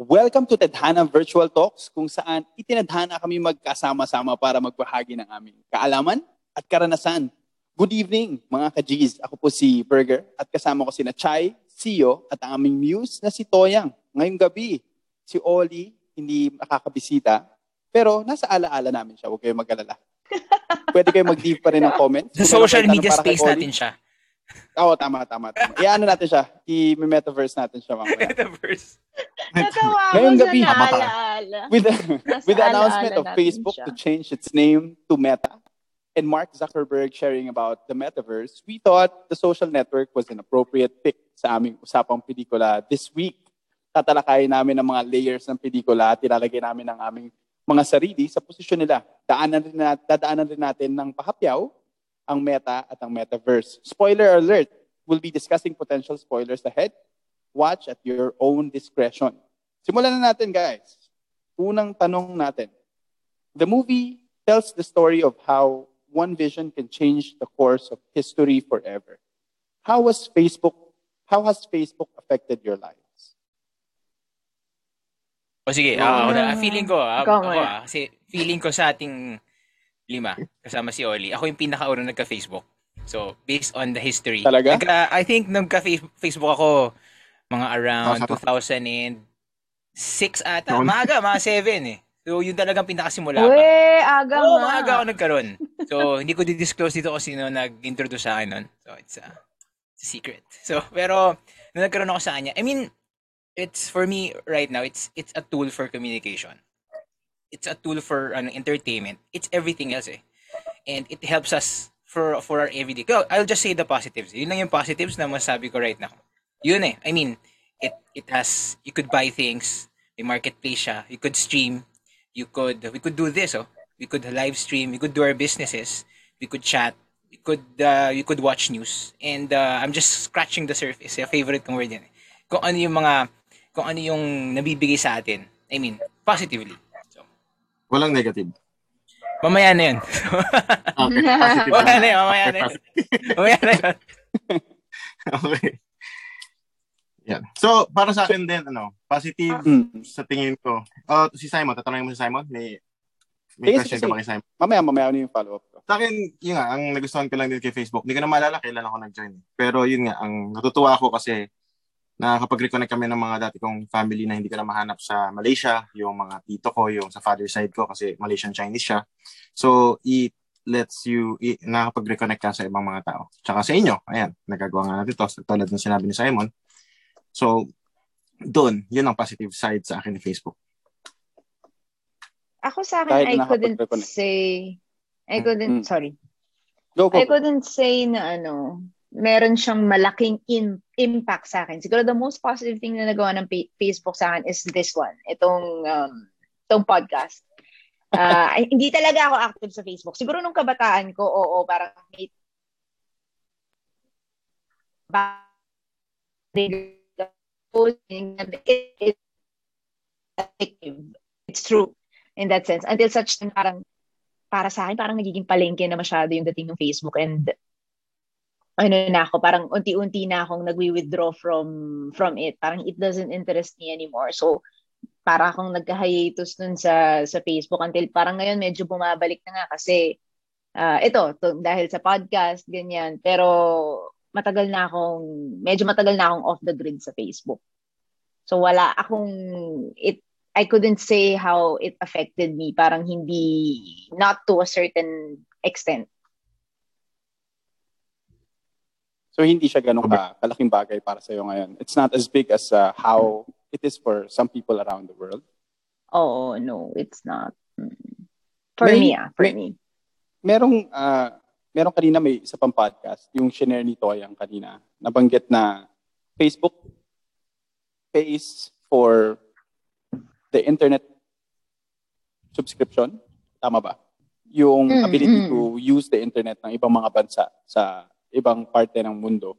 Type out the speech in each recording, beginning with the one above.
Welcome to Tadhana Virtual Talks kung saan itinadhana kami magkasama-sama para magbahagi ng aming kaalaman at karanasan. Good evening mga ka-G's. Ako po si Burger at kasama ko si na Chai, Sio at ang aming muse na si Toyang. Ngayong gabi, si Oli hindi makakabisita pero nasa alaala namin siya. Huwag kayong mag-alala. Pwede kayo mag-leave pa rin ng comments. Sa social media space natin siya. Oo, tama, tama, tama. I-ano natin siya. I-metaverse natin siya mamaya. Metaverse. Natawa ko Ngayong gabi. naalaala. With the, with the announcement alaala of Facebook siya. to change its name to Meta and Mark Zuckerberg sharing about the metaverse, we thought the social network was an appropriate pick sa aming usapang pelikula this week. Tatalakayin namin ang mga layers ng pelikula at ilalagay namin ang aming mga sarili sa posisyon nila. Daanan rin nat- dadaanan rin natin ng pahapyaw ang meta at ang metaverse. Spoiler alert, we'll be discussing potential spoilers ahead. Watch at your own discretion. Simulan na natin, guys. Unang tanong natin. The movie tells the story of how one vision can change the course of history forever. How was Facebook how has Facebook affected your lives? O sige, Ah. ako na. Feeling ko, ah, Ikaw ako kasi feeling ko sa ating lima, kasama si Oli, ako yung pinakaunang nagka-Facebook. So, based on the history. Talaga? Nagka, I think nagka-Facebook ako mga around sa- 2006 ata. Noon. Maaga, mga 7 eh. So, yun talagang pinakasimula pa. Uwe, aga Oo, nga. maaga ako nagkaroon. So, hindi ko di-disclose dito kung sino nag-introduce sa akin nun. So, it's a, it's a secret. So, pero, nung nagkaroon ako sa kanya, I mean, it's, for me, right now, it's it's a tool for communication. It's a tool for ano, entertainment. It's everything else eh. And it helps us for for our everyday. Kaya, I'll just say the positives. Yun lang yung positives na masabi ko right now. Yun eh. I mean, it it has, you could buy things, may marketplace siya, you could stream, you could we could do this oh we could live stream we could do our businesses we could chat we could uh, we could watch news and uh, I'm just scratching the surface yung favorite kong word yan eh. kung ano yung mga kung ano yung nabibigay sa atin I mean positively so Walang negative. mamaya na yun Okay, positive. mamaya na yun mamaya na yun mamaya na yun okay. Yan. So, para sa akin din, ano, positive Mm. sa tingin ko. Oh, si Simon, tatanungin mo si Simon? May, may question sige, ka ba kay Simon? Mamaya, mamaya ano yung follow-up ko. Sa akin, yun nga, ang nagustuhan ko lang din kay Facebook. Hindi ko na maalala kailan ako nag-join. Pero yun nga, ang natutuwa ako kasi nakakapag-reconnect kami ng mga dati kong family na hindi ko na mahanap sa Malaysia, yung mga tito ko, yung sa father side ko kasi Malaysian Chinese siya. So, it lets you, i, nakakapag-reconnect ka sa ibang mga tao. Tsaka sa inyo, ayan, nagagawa nga natin to, tulad ng sinabi ni Simon. So, doon, yun ang positive side sa akin ni Facebook. Ako sa Kahit akin, I na couldn't say, I couldn't, Mm. sorry. Go, go. I couldn't say na ano, meron siyang malaking in, impact sa akin. Siguro the most positive thing na nagawa ng Facebook sa akin is this one, itong um, itong podcast. Ay- hindi talaga ako active sa Facebook. Siguro nung kabataan ko, oo, parang may It's true in that sense. Until such time, parang para sa akin, parang nagiging palengke na masyado yung dating ng Facebook and ano na ako, parang unti-unti na akong nagwi-withdraw from from it. Parang it doesn't interest me anymore. So, para akong nagka-hiatus dun sa sa Facebook until parang ngayon medyo bumabalik na nga kasi ah, ito, to, dahil sa podcast, ganyan. Pero matagal na akong, medyo matagal na akong off the grid sa Facebook. So wala akong, it, I couldn't say how it affected me. Parang hindi, not to a certain extent. So hindi siya ganun ka, kalaking bagay para sa'yo ngayon. It's not as big as uh, how it is for some people around the world. Oh, no, it's not. Mm. For May- me, ah, for may- me. Merong, uh, merong kanina may isa pang podcast, yung shinare ni Toyang kanina, nabanggit na Facebook pays for the internet subscription. Tama ba? Yung Mm, ability mm. to use the internet ng ibang mga bansa sa ibang parte ng mundo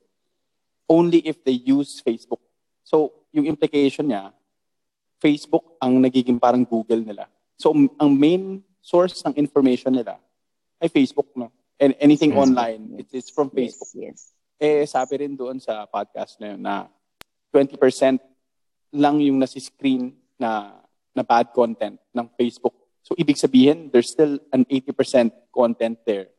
only if they use Facebook. So, yung implication niya, Facebook ang nagiging parang Google nila. So, ang main source ng information nila ay Facebook, no? And anything Facebook, online, yes. it is from Facebook. Yes, yes. Eh, sabi rin doon sa podcast na yun na 20% lang yung nasi-screen na na bad content ng Facebook. So ibig sabihin, there's still an 80% content there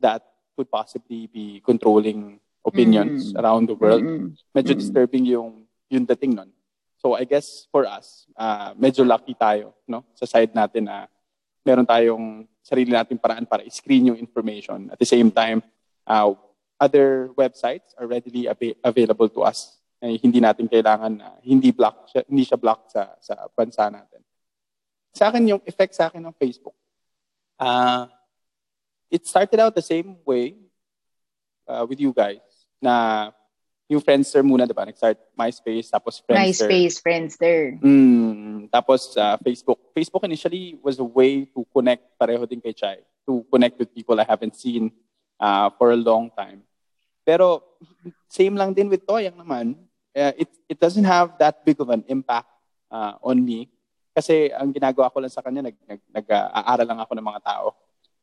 that could possibly be controlling opinions Mm. around the world. Mm-mm. Medyo Mm. disturbing yung yung dating nun. So I guess for us, uh, medyo lucky tayo no sa side natin na meron tayong sarili nating paraan para i-screen yung information. At the same time, uh, other websites are readily ava- available to us. Eh, hindi natin kailangan na hindi block siya, hindi siya block sa sa bansa natin. Sa akin yung effect sa akin ng Facebook. Uh, it started out the same way uh, with you guys na yung Friendster muna, di ba? Nag-start MySpace, tapos Friendster. MySpace, Friendster. Mm, tapos uh, Facebook. Facebook initially was a way to connect pareho din kay Chai. To connect with people I haven't seen uh, for a long time. Pero same lang din with Toyang naman. Uh, it, it doesn't have that big of an impact uh, on me. Kasi ang ginagawa ko lang sa kanya, nag, nag, nag-aaral lang ako ng mga tao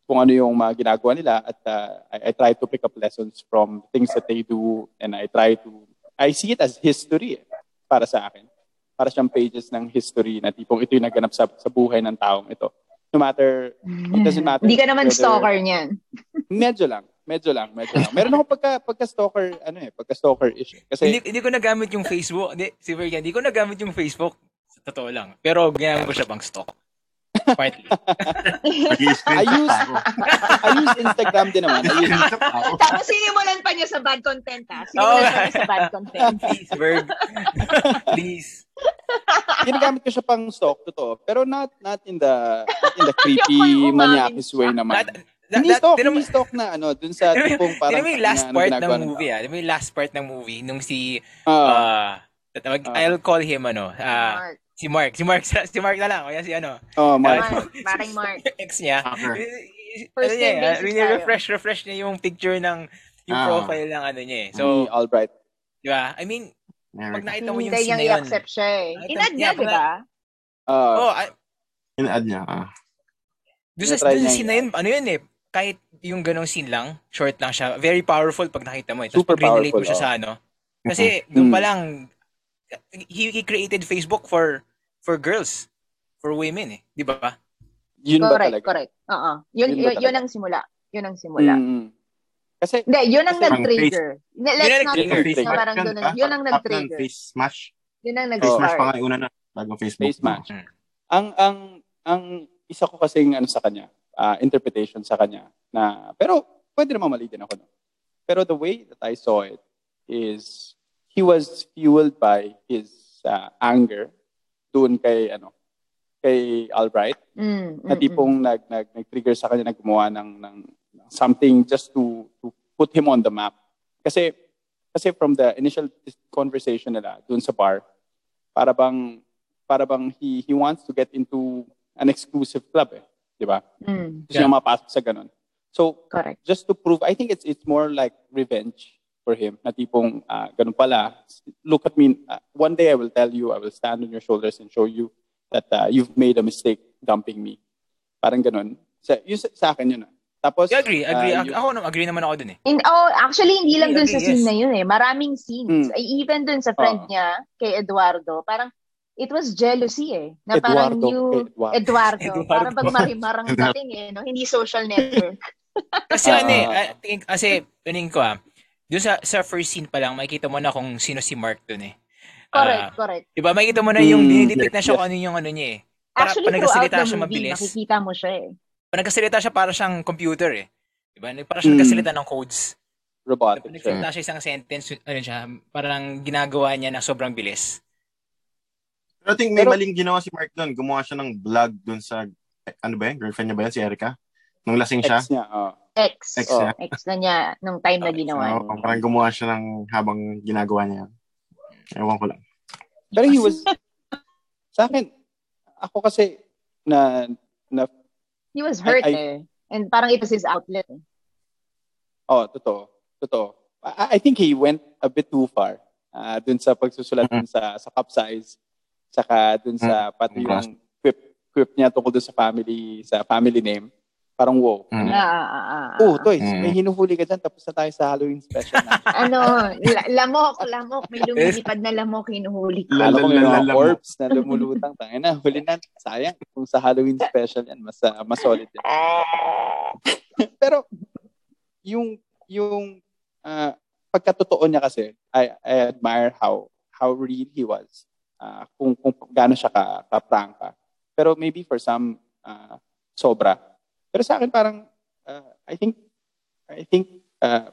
kung ano yung mga ginagawa nila at uh, I, I try to pick up lessons from things that they do and I try to I see it as history eh, para sa akin. Para siyang pages ng history na tipong ito yung naganap sa, sa buhay ng taong ito. No matter, it doesn't matter. Hindi ka naman whether- stalker niyan. Medyo lang. Medyo lang. Medyo lang. Meron ako pagka, pagka-stalker, ano eh, pagka-stalker issue. Kasi, Hindi, hindi ko nagamit yung Facebook. Hindi, si Virgin, hindi ko nagamit yung Facebook. Sa totoo lang. Pero ginamit ko siya pang stock. Partly. I use, I use Instagram din naman. I use, Tapos sinimulan pa niya sa bad content ha. Sinimulan pa niya sa bad content. Please, Virg. Please. ginagamit ko siya pang stalk, totoo. Pero not not in the not in the creepy, maniakis way naman. That, that, Hindi stalk, hindi stalk na ano, dun sa tipong parang tinan mo yung last na- ano part ng movie ah. Tinan mo yung last part ng movie nung si Ah, uh, Ah. I'll call him ano, ah, Mark. Si Mark. Si Mark si Mark na lang. O yan si ano. oh, Mark. Mark. Maring Mark. ex niya. First ano niya, tayo. refresh refresh niya yung picture ng yung Ah. profile ng ano niya eh. so, So, Albright. di ba? I mean, pag nakita mo yung scene na yun. i-accept siya eh. Nakita- Inad niya, di ba? Uh, Oh, ah, In-add niya. Ah. doon sa, doon niya scene yun. na yun, ano yun eh, kahit yung ganong scene lang, short lang siya, very powerful pag nakita mo eh. Tapos Super pag relate mo powerful, siya oh. sa ano. Kasi doon pa Mm. lang, he, he created Facebook for for girls, for women eh. Di ba? yun ba Correct, talaga? correct. Oo. Yun, Yun ba yun, yun ang simula. Yun ang simula. Mm. Kasi, Hindi, yun ang Kasi- nag-trigger. Let's not nag-trigger. think na parang doon. Yun ang nag-trigger. Face smash. Yun ang Face smash pa nag-start. nga yung una na. Bagong Facebook. Face smash. Mm. ang, ang, ang isa ko kasing ano sa kanya, ah, interpretation sa kanya, na, pero pwede naman mali din ako. No? Pero the way that I saw it is, he was fueled by his ah, anger doon kay, ano, kay Albright. Mm, na mm, tipong nag, nag, nag-trigger sa kanya na gumawa ng, ng, ng something just to, to put him on the map. Kasi, kasi from the initial conversation nila doon sa bar, para bang, para bang he, he wants to get into an exclusive club eh. Di ba? mm, mm. Gusto Yeah. niya mapasok sa ganun. So, Correct. just to prove, I think it's it's more like revenge for him. Na tipong, ah, ganun pala, look at me, ah, one day I will tell you, I will stand on your shoulders and show you that ah, you've made a mistake dumping me. Parang ganun. Sa, yun sa, sa akin yun. ah. Tapos, I agree, agree. Ag- yun- ako, naman- agree naman ako dun eh. In, oh, actually, hindi lang Agree, dun sa agree, scene yes. na yun eh. Maraming scenes. Mm. Ay, even dun sa friend Oo. niya, kay Eduardo, parang it was jealousy eh. Na parang Eduardo, you, kay Eduardo. Eduardo, Eduardo. parang pag marimarang dating eh, no? hindi social network. Kasi Ah. ano eh, I think, kasi, tuning ko ah, dun sa, sa first scene pa lang, makikita mo na kung sino si Mark dun eh. correct, Ah, correct. Diba, makikita mo na yung Mm, dinidetect na siya yes, kung ano yung ano niya eh. Para, Actually, pag the siya movie, mabilis, makikita mo siya eh. pag nagkasalita siya para siyang computer eh. Diba? Para siyang Mm. nagkasalita ng codes. Robotic siya. nagsalita siya isang sentence, ano siya, parang ginagawa niya na sobrang bilis. Pero I think may Pero- maling ginawa si Mark doon. Gumawa siya ng vlog doon sa, ano ba yun? Girlfriend niya ba yan? Si Erica? Nung lasing siya? Ex niya. oh. Ex. Ex Oh. niya. Ex na niya nung time na ginawa niya. parang gumawa siya ng habang ginagawa niya. yun. Ewan ko lang. Pero he was, sa akin, ako kasi, na, na He was hurt I- eh. And parang it was his outlet. Oh, totoo. Totoo. I, I think he went a bit too far. Uh, dun sa pagsusulat dun sa sa cup size, saka dun sa pati yung quip quip niya tungkol dun sa family sa family name. Parang wow. Mm. Ah, ah, ah, ah. Oh, Toys, Mm. may hinuhuli ka dyan. Tapos na tayo sa Halloween special na. ano, la- lamok, lamok. May lumilipad na lamok, hinuhuli ko. Kala ko may mga Lalalala mo. orbs na lumulutang. Tangin na, huli na. Sayang. Kung sa Halloween special yan, mas, ah, mas solid yan. Pero, yung, yung, ah, pagkatotoo niya kasi, I, I admire how, how real he was. Ah, kung, kung gaano siya ka, ka-prangka. Pero maybe for some, ah, sobra. Pero sa akin parang, ah, I think, I think, ah,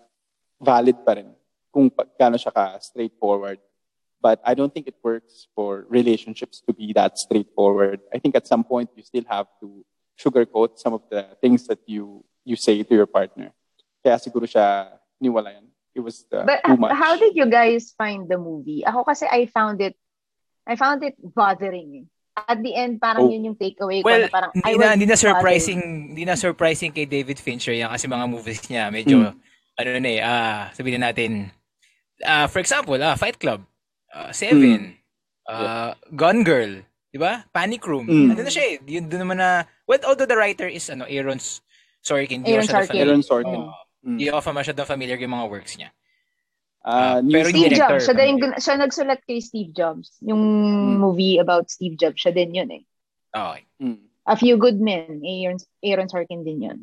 valid pa rin kung gaano siya ka-straightforward. But I don't think it works for relationships to be that straightforward. I think at some point you still have to sugarcoat some of the things that you you say to your partner. Kaya siguro siya niwalayan. It was uh, But too much. how did you guys find the movie? Ako kasi I found it, I found it bothering. At the end, parang Oh. yun yung takeaway ko Well, na parang, I hindi na, hindi na surprising, hindi na surprising kay David Fincher yan kasi mga movies niya medyo Mm. ano na eh, ah, sabihin na natin ah, for example, ah, Fight Club, ah, Seven, ah, Gone Girl, 'di ba? Panic Room. Mm. Ano na siya eh, yun doon naman na well, although the writer is ano, Aaron Sorkin, Aaron Sorkin. Aaron Sorkin. Oh. Mm. Hindi ako masyadong familiar yung mga works niya. News- pero Steve director, Jobs, siya, din, pamilya. siya nagsulat kay Steve Jobs. Yung Hmm. movie about Steve Jobs, siya din yun eh. Okay. Mm. A Few Good Men, Aaron, Aaron Sorkin din yun.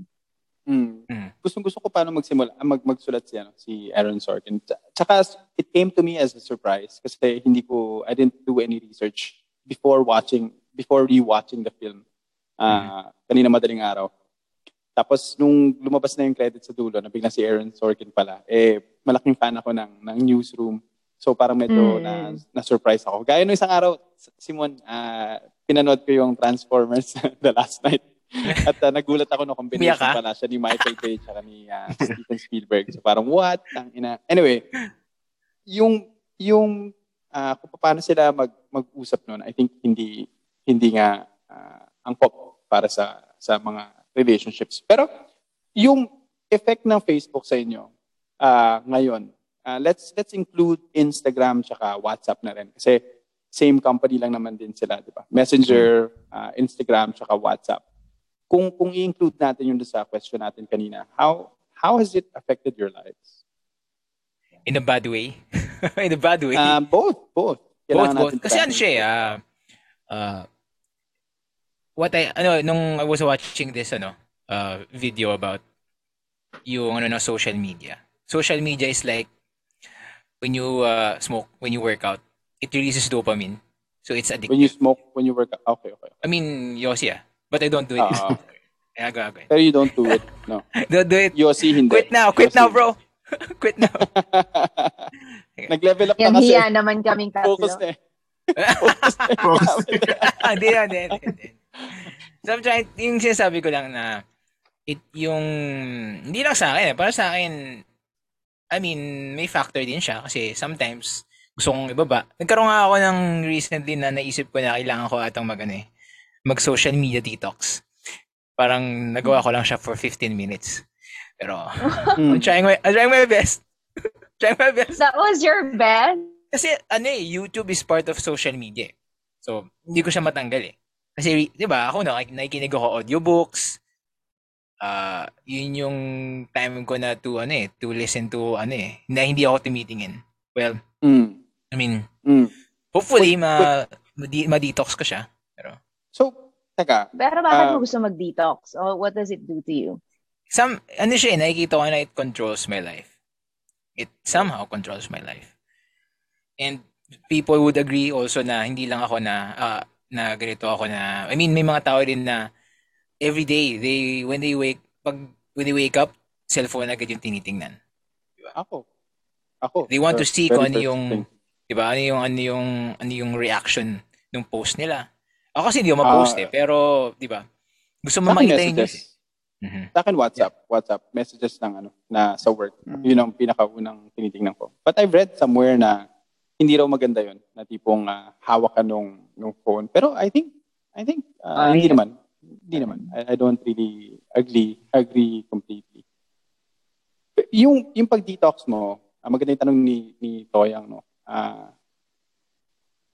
Mm. Mm. Gustong gusto ko paano magsimula, ah, mag magsulat si ano, si Aaron Sorkin. Tsa- Tsaka it came to me as a surprise kasi hindi ko I didn't do any research before watching before rewatching the film. Ah, kanina madaling araw. Tapos nung lumabas na yung credit sa dulo, nabigla si Aaron Sorkin pala. Eh malaking fan ako ng ng newsroom. So parang medyo Mm. na na surprise ako. Gaya no isang araw, Simon, ah pinanood ko yung Transformers the last night. At ah, nagulat ako no combination pala siya ni Michael Bay at ni ah, Steven Spielberg. So parang what? Ang ina. Anyway, yung yung ah, kung paano sila mag mag-usap noon, I think hindi hindi nga ah, ang pop para sa sa mga relationships. Pero yung effect ng Facebook sa inyo ah, ngayon, ah, let's let's include Instagram tsaka WhatsApp na rin kasi same company lang naman din sila, di ba? Messenger, ah, Instagram tsaka WhatsApp. Kung kung i-include natin yung sa question natin kanina, how how has it affected your lives? In a bad way. In a bad way. Ah, both, both. both, Kailangan both. natin Kasi ano siya ah, ah, what I, ano, nung I was watching this, ano, uh, video about yung, ano, na social media. Social media is like, when you uh, smoke, when you work out, it releases dopamine. So it's addictive. When you smoke, when you work, okay, okay. I mean, Yossi ah. But I don't do it. Ah. Kaya go, go. Pero you don't do it, no. Don't do it. Yossi, hindi. Quit now, quit Yossi. now, bro. quit now. Nag-level up na kasi. hiya naman kaming tatlo. Focus na eh. Focus na eh. Ah, hindi, hindi, hindi. So I'm trying, yung sinasabi ko lang na, it, yung, hindi lang sa akin eh, para sa akin, I mean, may factor din siya kasi sometimes, gusto kong ibaba. Nagkaroon nga ako ng recently na naisip ko na kailangan ko atang mag, ano eh, mag social media detox. Parang nagawa ko lang siya for 15 minutes. Pero. I'm trying my, I'm trying my best. trying my best. That was your best? Kasi ano eh, YouTube is part of social media. eh. So, hindi ko siya matanggal eh. Kasi, di ba, ako na, nakikinig ako audiobooks. Ah, yun yung time ko na to, ano eh, to listen to, ano eh, na hindi ako tumitingin. Well, Mm. I mean, Mm. hopefully, ma, ma- ma-detox ko siya. Pero, So, teka, Pero bakit Ah. mo gusto mag-detox? Or what does it do to you? some, ano siya eh, nakikita ko na it controls my life. It somehow controls my life. And people would agree also na hindi lang ako na, ah, na ganito ako na, I mean, may mga tao din na every day, they, when they wake, pag, when they wake up, cellphone agad yung tinitingnan. ako. Ako. They want to see kung ano yung, di ba, ano yung, ano yung, ano yung reaction ng post nila. Ako kasi hindi ko ma-post Ah. eh, pero, di ba, gusto mo makita yung. Mhm. Sa akin, WhatsApp. WhatsApp. Messages ng ano, na sa work. Mm. Yun ang pinakaunang tinitingnan ko. But I've read somewhere na hindi raw maganda yun. Na tipong ah, hawak ka nung, nung phone. Pero I think, I think, ah, Ah, hindi naman. Hindi naman. I, I don't really agree, agree completely. Yung, yung pag-detox mo, ah, maganda yung tanong ni, ni Toyang, no? Ah,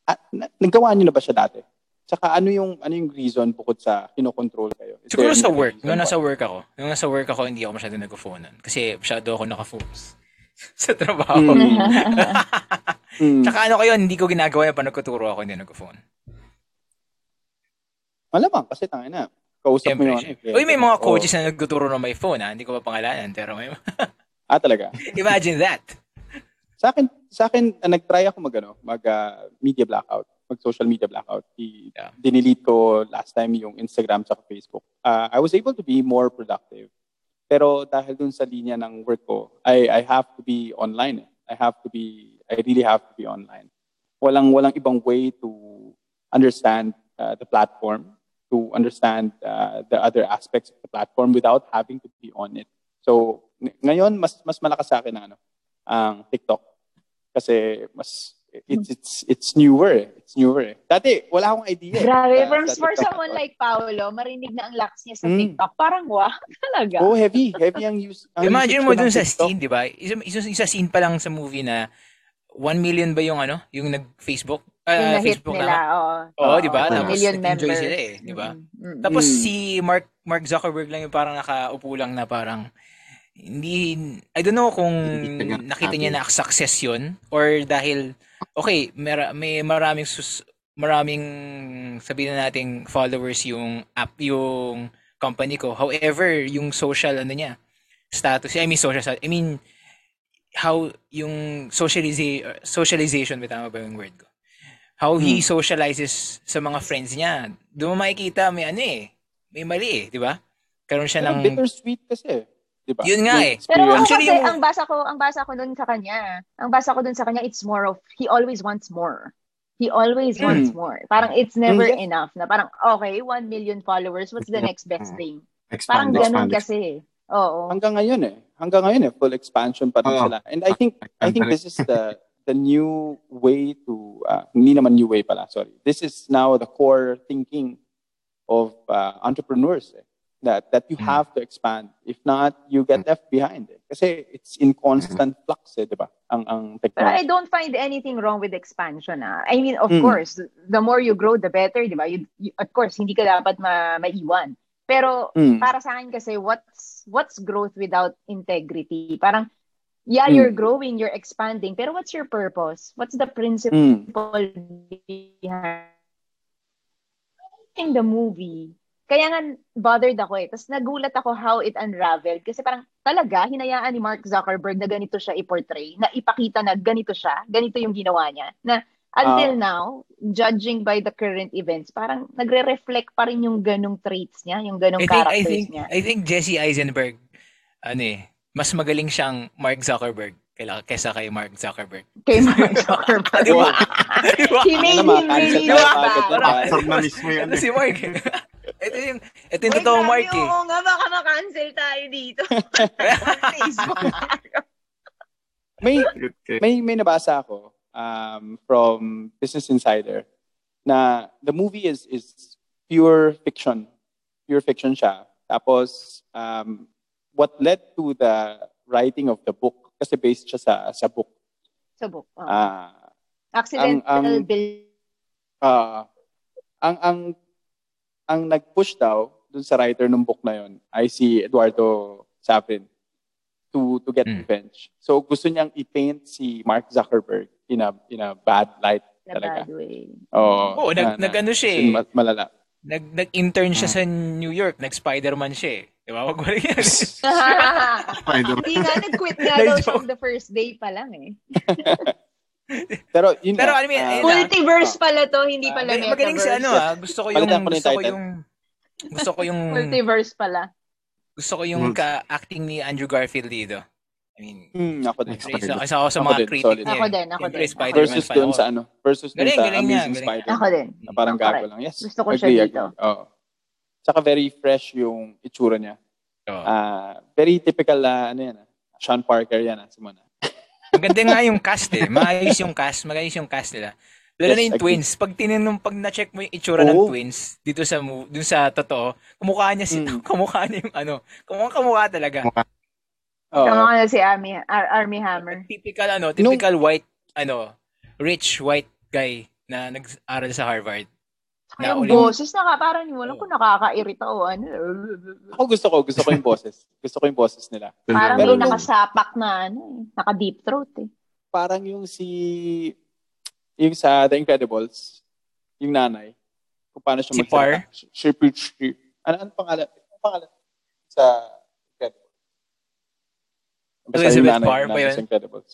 ah, na- nagawa niyo na ba siya dati? Tsaka ano yung ano yung reason bukod sa kinokontrol kayo? Is Siguro sa work. Nung nasa work ako. Nung nasa work ako, hindi ako masyado nag-phone nun. Kasi masyado ako naka-focus sa trabaho. Mm. Mm. Tsaka ano yun, hindi ko ginagawa yung pag nagtuturo ako, hindi nag-phone. Malamang kasi tangin na. Kausap mo Siyempre, yung siyempre. ano, Uy, may mga coaches na nagtuturo na may phone, ha? Hindi ko pa pangalanan, pero may... Ah, talaga. Imagine that. Sa akin, sa akin, uh, nag-try ako mag, ano, mag uh, media blackout, mag social media blackout. I, Yeah. Dinelete ko last time yung Instagram sa Facebook. Uh, I was able to be more productive. Pero dahil dun sa linya ng work ko, I, I have to be online. eh. I have to be, I really have to be online. Walang, walang ibang way to understand uh, the platform, to understand uh, the other aspects of the platform without having to be on it. So, ng- ngayon, mas, mas malakas sa akin ang, ano, ang TikTok. Kasi mas, it's, it's, it's newer eh. It's newer eh. Dati, wala akong idea. eh, Grabe, sa- from sa for someone like Paolo, marinig na ang lakas niya sa Mm. TikTok. Parang wow, talaga. Oh, heavy. Heavy ang use. Ang Imagine mo dun sa TikTok. scene, di ba? Isa, isa, isa scene pa lang sa movie na 1 million ba yung ano? Yung nag-Facebook? yung Ah, na-hit Facebook nila, na. oo. Oo, di ba? Oo, Tapos million nag-enjoy members. sila eh, di ba? Mm, mm, Tapos Mm. si Mark Mark Zuckerberg lang yung parang nakaupo lang na parang hindi I don't know kung nakita niya na success yun or dahil okay, may, may maraming sus, maraming sabihin na nating followers yung app yung company ko. However, yung social ano niya status, I mean social I mean how yung socialization socialization ba tama ba yung word ko? How he Hmm. socializes sa mga friends niya. Doon mo makikita may ano eh, may mali eh, di ba? Karoon siya Pero ng bittersweet kasi. Di ba? Yun nga eh. Pero ako. Actually, kasi, yung- ang basa ko, ang basa ko dun sa kanya, ang basa ko dun sa kanya, it's more of, he always wants more. He always Mm. wants more. Parang it's never Mm, enough. Na parang, okay, 1 million followers, what's the next best Mm. thing? Expand, Parang ganun expand, kasi. Oo. hanggang ngayon eh. Hanggang ngayon eh, full expansion pa rin Oo. sila. And I think I think this is the the new way to uh, hindi naman new way pala, sorry. This is now the core thinking of uh, entrepreneurs eh. That that you Mm. have to expand. If not, you get left behind eh. Kasi it's in constant flux eh, 'di ba? Ang ang But I technology. don't find anything wrong with expansion. Ah. I mean, of Mm. course, the more you grow, the better, di ba? You, you- of course, hindi ka dapat ma maiwan. Pero Mm. para sa akin kasi, what's what's growth without integrity? Parang, yeah, Mm. you're growing, you're expanding, pero what's your purpose? What's the principle Mm. behind the movie? Kaya nga bothered ako eh. Tapos nagulat ako how it unraveled. Kasi parang talaga, hinayaan ni Mark Zuckerberg na ganito siya i-portray, na ipakita na ganito siya, ganito yung ginawa niya. Na until Ah. now, judging by the current events, parang nagre-reflect pa rin yung ganong traits niya, yung ganong I think I characters think niya. I think Jesse Eisenberg ano eh, mas magaling siyang Mark Zuckerberg kaila- kaysa kay Mark Zuckerberg. Kay Mark Zuckerberg. Di ba? Di ba? He made Ano him really bad. yun. Ano eh. si Mark? Ito yung ito yung totoong Mark eh. Oo nga, baka ma-cancel tayo dito. Facebook. May may may nabasa ako um, from Business Insider na the movie is is pure fiction. Pure fiction siya. Tapos um, what led to the writing of the book kasi based siya sa sa book. Sa book. oo. Ah, Accidental ang- ang- bill. ah, ang ang ang nag-push daw dun sa writer ng book na yon ay si Eduardo Sapin to to get Mm. revenge. So gusto niyang i-paint si Mark Zuckerberg in a in a bad light na talaga. bad way. Oo. Oo, nag, na- nag ano siya eh. ma- malala. Nag, nag-intern siya sa New York. Nag-Spider-Man siya eh. Di ba? Wag mo rin yan. Spider. Hindi nga, nag-quit nga daw from the first day pa lang eh. Pero yun Pero I mean, ah, na. Multiverse pala to, hindi Ah, pala Mag- magaling si metaverse. ano ah. Gusto ko yung, gusto ko yung, gusto ko yung, Multiverse pala. gusto ko yung ka-acting ni Andrew Garfield dito. I mean, hmm, ako din. Isa, Solid. isa ako sa Ako mga din, critic niya. Ako eh. din, ako din. Spider-Man Versus dun ako. sa ano, versus dun Galing, sa galing niya, Amazing galing. Spider. Ako din. Na parang Correct. gago lang. Yes. Gusto ko siya agree, dito. agree. Oo. Tsaka very fresh yung itsura niya. Oo. Ah, very typical na ano yan. ah, Sean Parker yan, ah, Simona. Maganda nga yung cast eh. Maayos yung cast. Maayos yung cast nila. Lalo Yes, na yung twins. Pag tinanong, pag na-check mo yung itsura ng Oo. twins dito sa dun sa totoo, kumukha niya si Mm. kumukha niya yung ano, kumukha kamukha talaga. Oo. Tama ka na si Army, Ar- Army Hammer. Typical ano, typical white ano, rich white guy na nag-aral sa Harvard. Yung boses na ka, parang wala ko nakakairita o ano. Ako gusto ko, gusto ko yung boses. Gusto ko yung boses nila. Parang Pero may nung- nakasapak na ano eh. Naka-deep throat eh. Parang yung si, yung sa The Incredibles, yung nanay, kung paano siya Si Par? magsalita. She, she, ano, ano pangalan? Ano pangalan? Sa Incredibles. Basta yung Elizabeth nanay, Parr nanay yun? sa Incredibles.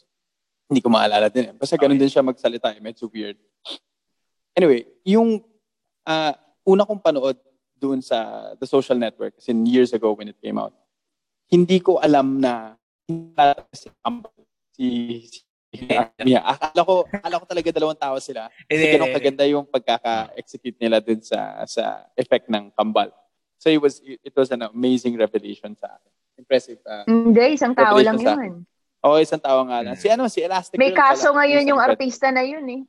Hindi ko maalala din. eh. Basta ganun din siya magsalita. Eh. Medyo weird. Anyway, yung ah, una kong panood doon sa The Social Network, as in years ago when it came out, hindi ko alam na si si, si Mia. Akala ko, akala ko talaga dalawang tao sila. Kasi Eh, ganun kaganda yung pagkaka-execute nila dun sa sa effect ng kambal. So it was it was an amazing revelation sa akin. Impressive. Hindi, isang tao lang yun. Oo, isang tao nga lang. Si ano, si Elastic May Girl kaso pala. ngayon yung artista na yun eh.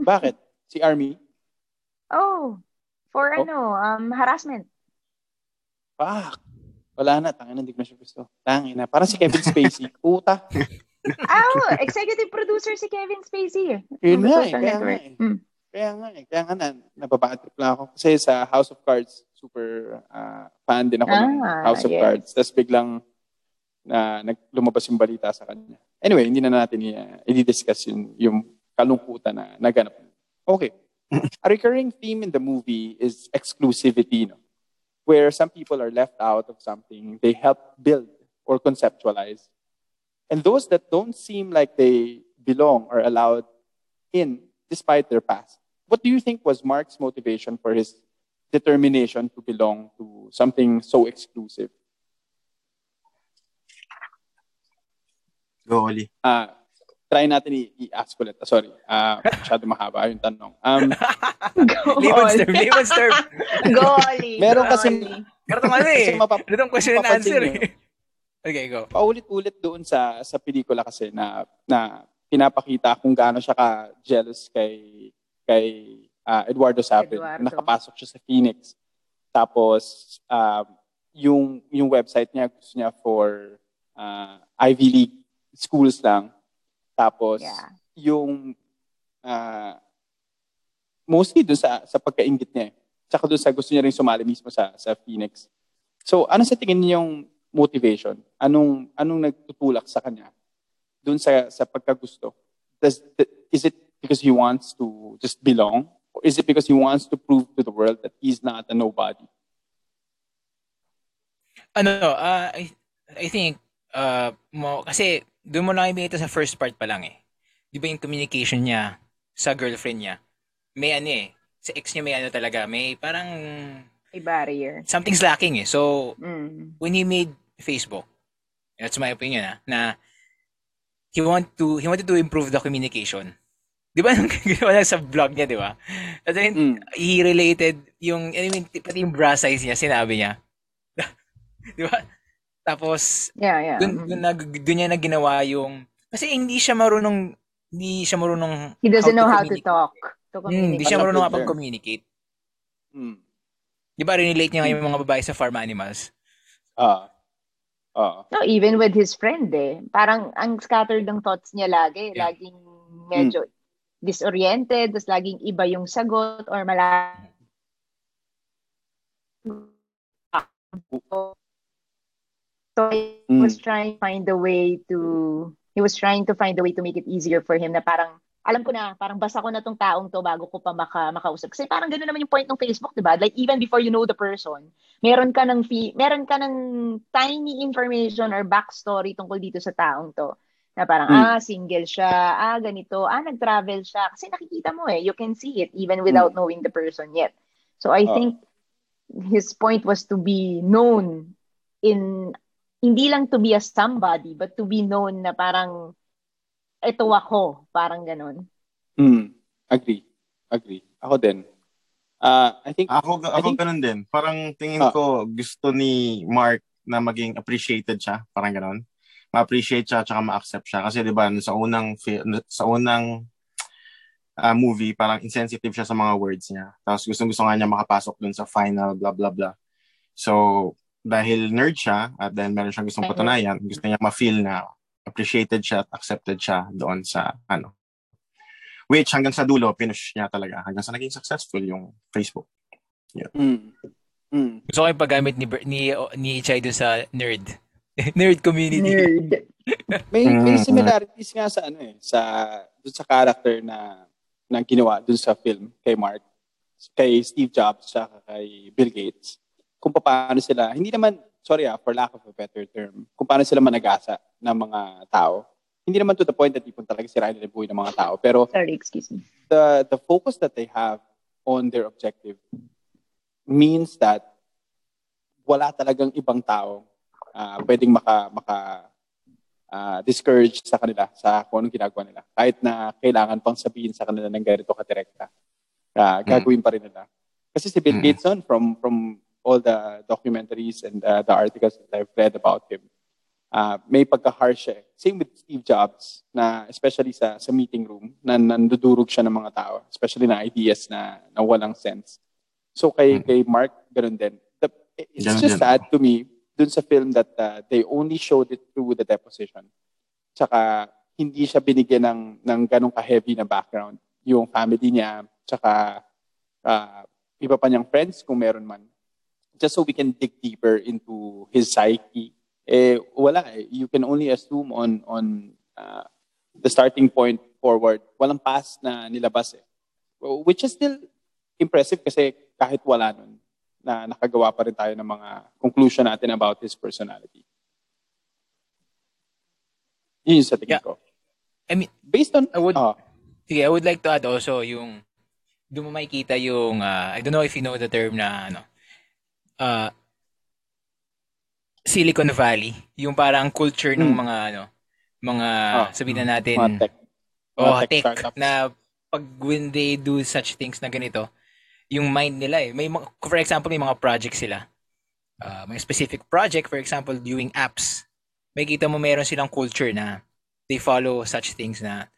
Bakit? Si Army? Oh, for Oh. ano, um, harassment. Fuck. Wala na, tangin hindi ko na siya gusto. Tangin na. Parang si Kevin Spacey. Puta. Oh, executive producer si Kevin Spacey. Yun Ng nga eh. Kaya nga eh. Mm. Kaya nga eh. Kaya nga na, nababatrip lang ako. Kasi sa House of Cards, super ah, fan din ako ng Ah, House of yes. Cards. Tapos biglang na nag, lumabas yung balita sa kanya. Anyway, hindi na natin i- i-discuss yun, yung kalungkutan na naganap. Okay. A recurring theme in the movie is exclusivity, no? where some people are left out of something they help build or conceptualize. And those that don't seem like they belong are allowed in despite their past. What do you think was Mark's motivation for his determination to belong to something so exclusive? Go, Oli. Ah, try natin i-ask ulit. Ah, Sorry, ah, masyado mahaba yung tanong. Um, Go, Layman's Oli. term, layman's term. Go, Oli. Meron Oli. Pero itong ano eh. Kasi mapap- Ito yung question and answer eh. Okay, go. paulit-ulit doon sa sa pelikula kasi na na pinapakita kung gaano siya ka jealous kay kay ah, Eduardo Sapin. Eduardo. Nakapasok siya sa Phoenix. Tapos um, yung yung website niya gusto niya for ah, Ivy League schools lang. Tapos Yeah. yung ah, mostly doon sa sa pagkaingit niya. eh. Tsaka doon sa gusto niya rin sumali mismo sa sa Phoenix. So, ano sa tingin niyo yung motivation? Anong anong nagtutulak sa kanya doon sa sa pagkagusto? Does is it because he wants to just belong or is it because he wants to prove to the world that he's not a nobody? Ano, ah, I, I think, uh, mo, kasi doon mo nakikita sa first part pa lang eh. Di ba yung communication niya sa girlfriend niya? May ano eh. Sa ex niya may ano talaga. May parang May barrier. something's lacking eh. So, Mm. when he made Facebook, that's my opinion ah, na he want to he wanted to improve the communication. 'Di ba nung ginawa niya sa vlog niya, 'di ba? At then, Mm. he related yung I mean pati yung bra size niya, sinabi niya. 'Di ba? Tapos Yeah, yeah. dun, dun, nag, dun niya na ginawa yung kasi hindi siya marunong hindi siya marunong He doesn't know how to communicate. talk. To Hmm, hindi siya marunong kapag-communicate. Mm. Di ba, relate niya ngayon yung mga babae sa farm animals? Ah. Ah. No, even with his friend eh. Parang ang scattered ng thoughts niya lagi. Yeah. Laging medyo disoriented, tapos laging iba yung sagot or mala So he Mm. was trying to find a way to he was trying to find a way to make it easier for him na parang alam ko na, parang basa ko na tong taong to bago ko pa maka, makausap. Kasi parang gano'n naman yung point ng Facebook, di ba? Like, even before you know the person, meron ka ng, fee, meron ka ng tiny information or backstory tungkol dito sa taong to. Na parang, Hmm. ah, single siya, ah, ganito, ah, nag-travel siya. Kasi nakikita mo eh, you can see it even without knowing the person yet. So I Ah. think his point was to be known in, hindi lang to be a somebody, but to be known na parang, ito ako, parang ganun. Mm. Agree. Agree. Ako din. Ah, I think Ako, I ako think- ganun din. Parang tingin Ah. ko gusto ni Mark na maging appreciated siya. Parang ganun. Ma-appreciate siya tsaka ma-accept siya. Kasi di ba sa unang, sa unang ah, movie, parang insensitive siya sa mga words niya. Tapos gustong-gusto nga niya makapasok dun sa final, blah, blah, blah. So, dahil nerd siya at then meron siyang gustong patunayan, gusto niya ma-feel na appreciated siya at accepted siya doon sa ano Which hanggang sa dulo, pinush niya talaga. Hanggang sa naging successful yung Facebook. Mm. Mm. Gusto ko yung paggamit ni, ni, ni Chai dun sa nerd. nerd community. Nerd. May may Mm, similarities nga sa ano eh, sa dun sa character na na ginawa dun sa film kay Mark, kay Steve Jobs at kay Bill Gates. Kung paano sila, hindi naman sorry ah, for lack of a better term, kung paano sila managasa ng mga tao. Hindi naman to the point that ipon talaga sirain nila buhay ng mga tao, pero Sorry, excuse me. the the focus that they have on their objective means that wala talagang ibang tao uh, pwedeng maka maka ah, discourage sa kanila sa kung anong ginagawa nila. Kahit na kailangan pang sabihin sa kanila ng ganito kadirekta. Uh, gagawin pa rin nila. Kasi si Bill Mm. Gates on, from from all the documentaries and uh, the articles that I've read about him, uh, may pagka-harsh siya. eh. Same with Steve Jobs, na especially sa sa meeting room, na nandudurog siya ng mga tao, especially na ideas na, na walang sense. So kay Mm. kay Mark, ganun din. The, it's Ganun just din. sad to me dun sa film that uh, they only showed it through the deposition. Tsaka hindi siya binigyan ng ng ganong ka-heavy na background yung family niya, tsaka uh, iba pa niyang friends kung meron man. Just so we can dig deeper into his psyche. Eh wala eh. You can only assume on on uh, the starting point forward. Walang past na nilabas eh. Which is still impressive kasi kahit wala nun, na nakagawa pa rin tayo ng mga conclusion natin about his personality. Yun yung sa tingin Yeah. ko. I mean, Based on, I would- oh, sige, I would like to add also yung doon mo makikita yung ah, I don't know if you know the term na ano uh, Silicon Valley, yung parang culture ng Hmm. mga ano mga Ah, sabihin na natin mga tech. oh, mga tech, startups. na pag when they do such things na ganito, yung mind nila eh. May mga, for example, may mga project sila. Uh, may specific project, for example, doing apps. May kita mo meron silang culture na they follow such things na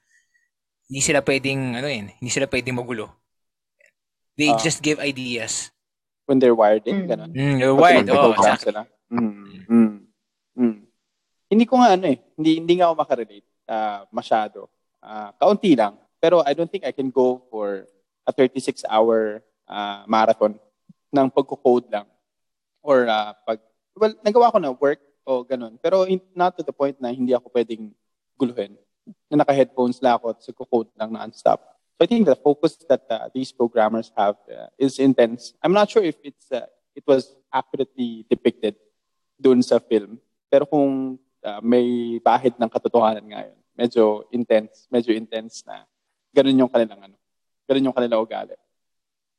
hindi sila pwedeng, ano yun, hindi sila pwedeng magulo. They Ah. just give ideas. When they're wired in, Mm. ganun. Mm, you're wired. Oh, exactly. sila. Mm, mm, mm. Hindi ko nga ano eh, hindi, hindi nga ako makarelate ah, masyado. Ah, kaunti lang. Pero I don't think I can go for a 36-hour ah, marathon ng pagko-code lang. Or ah, pag, well, nagawa ko na work o ganun. Pero in- not to the point na hindi ako pwedeng guluhin. Na naka-headphones lang ako at nagko-code lang non-stop. So I think the focus that uh, these programmers have uh, is intense. I'm not sure if it's uh, it was accurately depicted doon sa film. Pero kung uh, may bahid ng katotohanan ngayon, medyo intense, medyo intense na ganun yung kanilang ano, ganun yung kanilang ugali.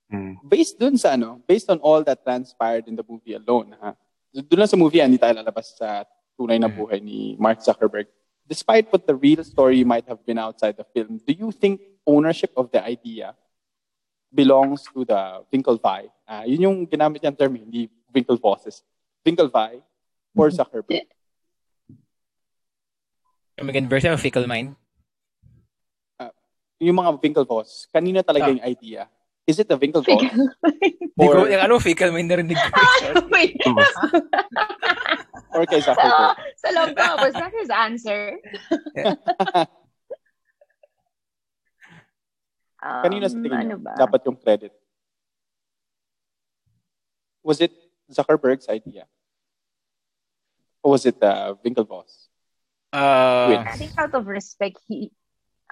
Mm. Based dun sa ano, based on all that transpired in the movie alone, ha. Doon lang sa movie, ah, hindi tayo lalabas sa tunay na Mm. buhay ni Mark Zuckerberg. Despite what the real story might have been outside the film, do you think ownership of the idea belongs to the Winklevi? Ah, yun yung ginamit niyang term, hindi Winklevosses. Winklevi or Zuckerberg? Magandang version of Fickle Mind. Yung mga Winklevoss, kanina talaga Ah. yung idea? Is it the Winklevoss? Or, yung ano, Fickle Mind narinig ko. Wait. or kay Zuckerberg? Sa loob ko, was that his answer? Um, Kanina sa tingin ano niyo, ba? dapat yung credit. Was it Zuckerberg's idea? Or was it uh, Winklevoss? Uh, I think out of respect, he,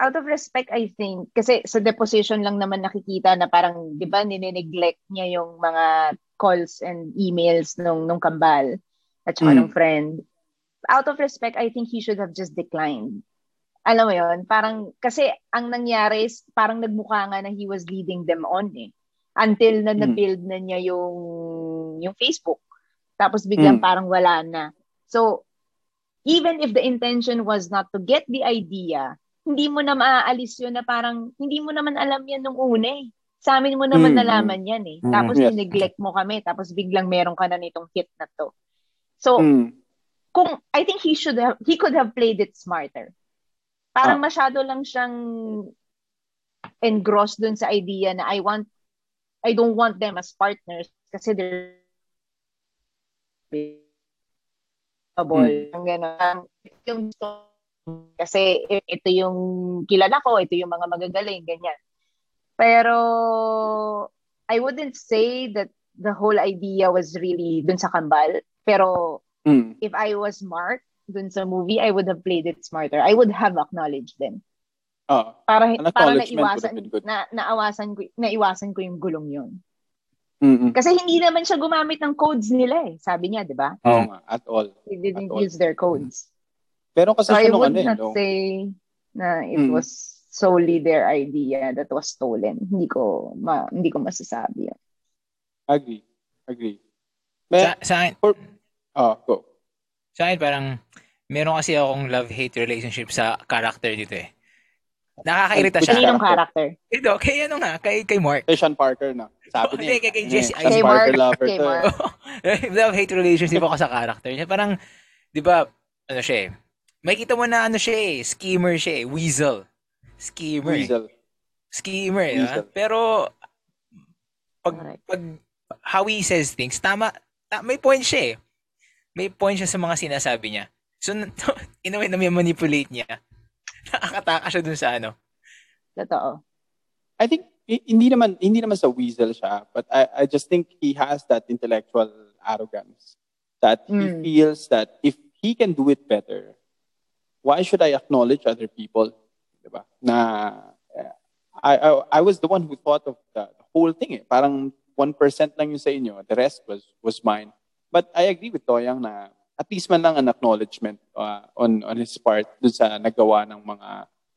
out of respect, I think, kasi sa deposition lang naman nakikita na parang, di ba, ninineglect niya yung mga calls and emails nung, nung kambal at saka Mm. nung friend. Out of respect, I think he should have just declined. Alam mo yon parang, kasi ang nangyari is, parang nagmukha nga na he was leading them on eh. Until na Mm. na-build na niya yung, yung Facebook. Tapos biglang Mm. parang wala na. So, even if the intention was not to get the idea, hindi mo na maaalis yun na parang, hindi mo naman alam yan nung una eh. Sa amin mo naman Mm, nalaman yan eh. Mm, Tapos yes. neglect mo kami, tapos biglang meron ka na nitong hit na to. So, Mm. kung, I think he should have, he could have played it smarter. Parang Ah. masyado lang siyang engrossed dun sa idea na I want, I don't want them as partners kasi they're Hmm. Ang gano'n. Yung Kasi ito yung kilala ko, ito yung mga magagaling, ganyan. Pero I wouldn't say that the whole idea was really dun sa kambal. Pero Mm. if I was smart dun sa movie, I would have played it smarter. I would have acknowledged them. Oh. Para para naiwasan na naawasan ko naiwasan ko yung gulong yun. Mm-mm. Kasi hindi naman siya gumamit ng codes nila eh. Sabi niya, 'di ba? Oo nga, at all. They didn't At all. use their codes. Pero kasi So I would ano eh, not no? say na it Mm. was solely their idea that was stolen. Hindi ko ma, hindi ko masasabi. yun. Agree. Agree. May, Sa, sa, akin, oh, go. sa akin parang, meron kasi akong love-hate relationship sa character dito eh. Nakakairita siya. Kaninong character? Ito, kay ano nga, kay, kay Mark. Kay Sean Parker na. Sabi Oh, niya. hindi, kay- kay eh, Jesse Kay Mark. lover Kay to. Mark. love-hate relationship ako sa character niya. Parang, di ba, ano siya eh, may kita mo na ano siya eh, schemer siya eh, weasel. Schemer. eh. Weasel. Schemer, eh, Weasel. ha? Pero, pag, pag, how he says things, tama, ta- may point siya eh. May point siya sa mga sinasabi niya. So, in a way na may manipulate niya, nakakataka siya dun sa ano. Totoo. I think hi- hindi naman hindi naman sa weasel siya, but I I just think he has that intellectual arrogance that he Mm. feels that if he can do it better, why should I acknowledge other people? Diba? Na eh, I, I I was the one who thought of the, the whole thing. Eh. Parang 1% lang yung sa inyo, the rest was was mine. But I agree with Toyang na at least man lang an acknowledgement uh, on on his part dun sa nagawa ng mga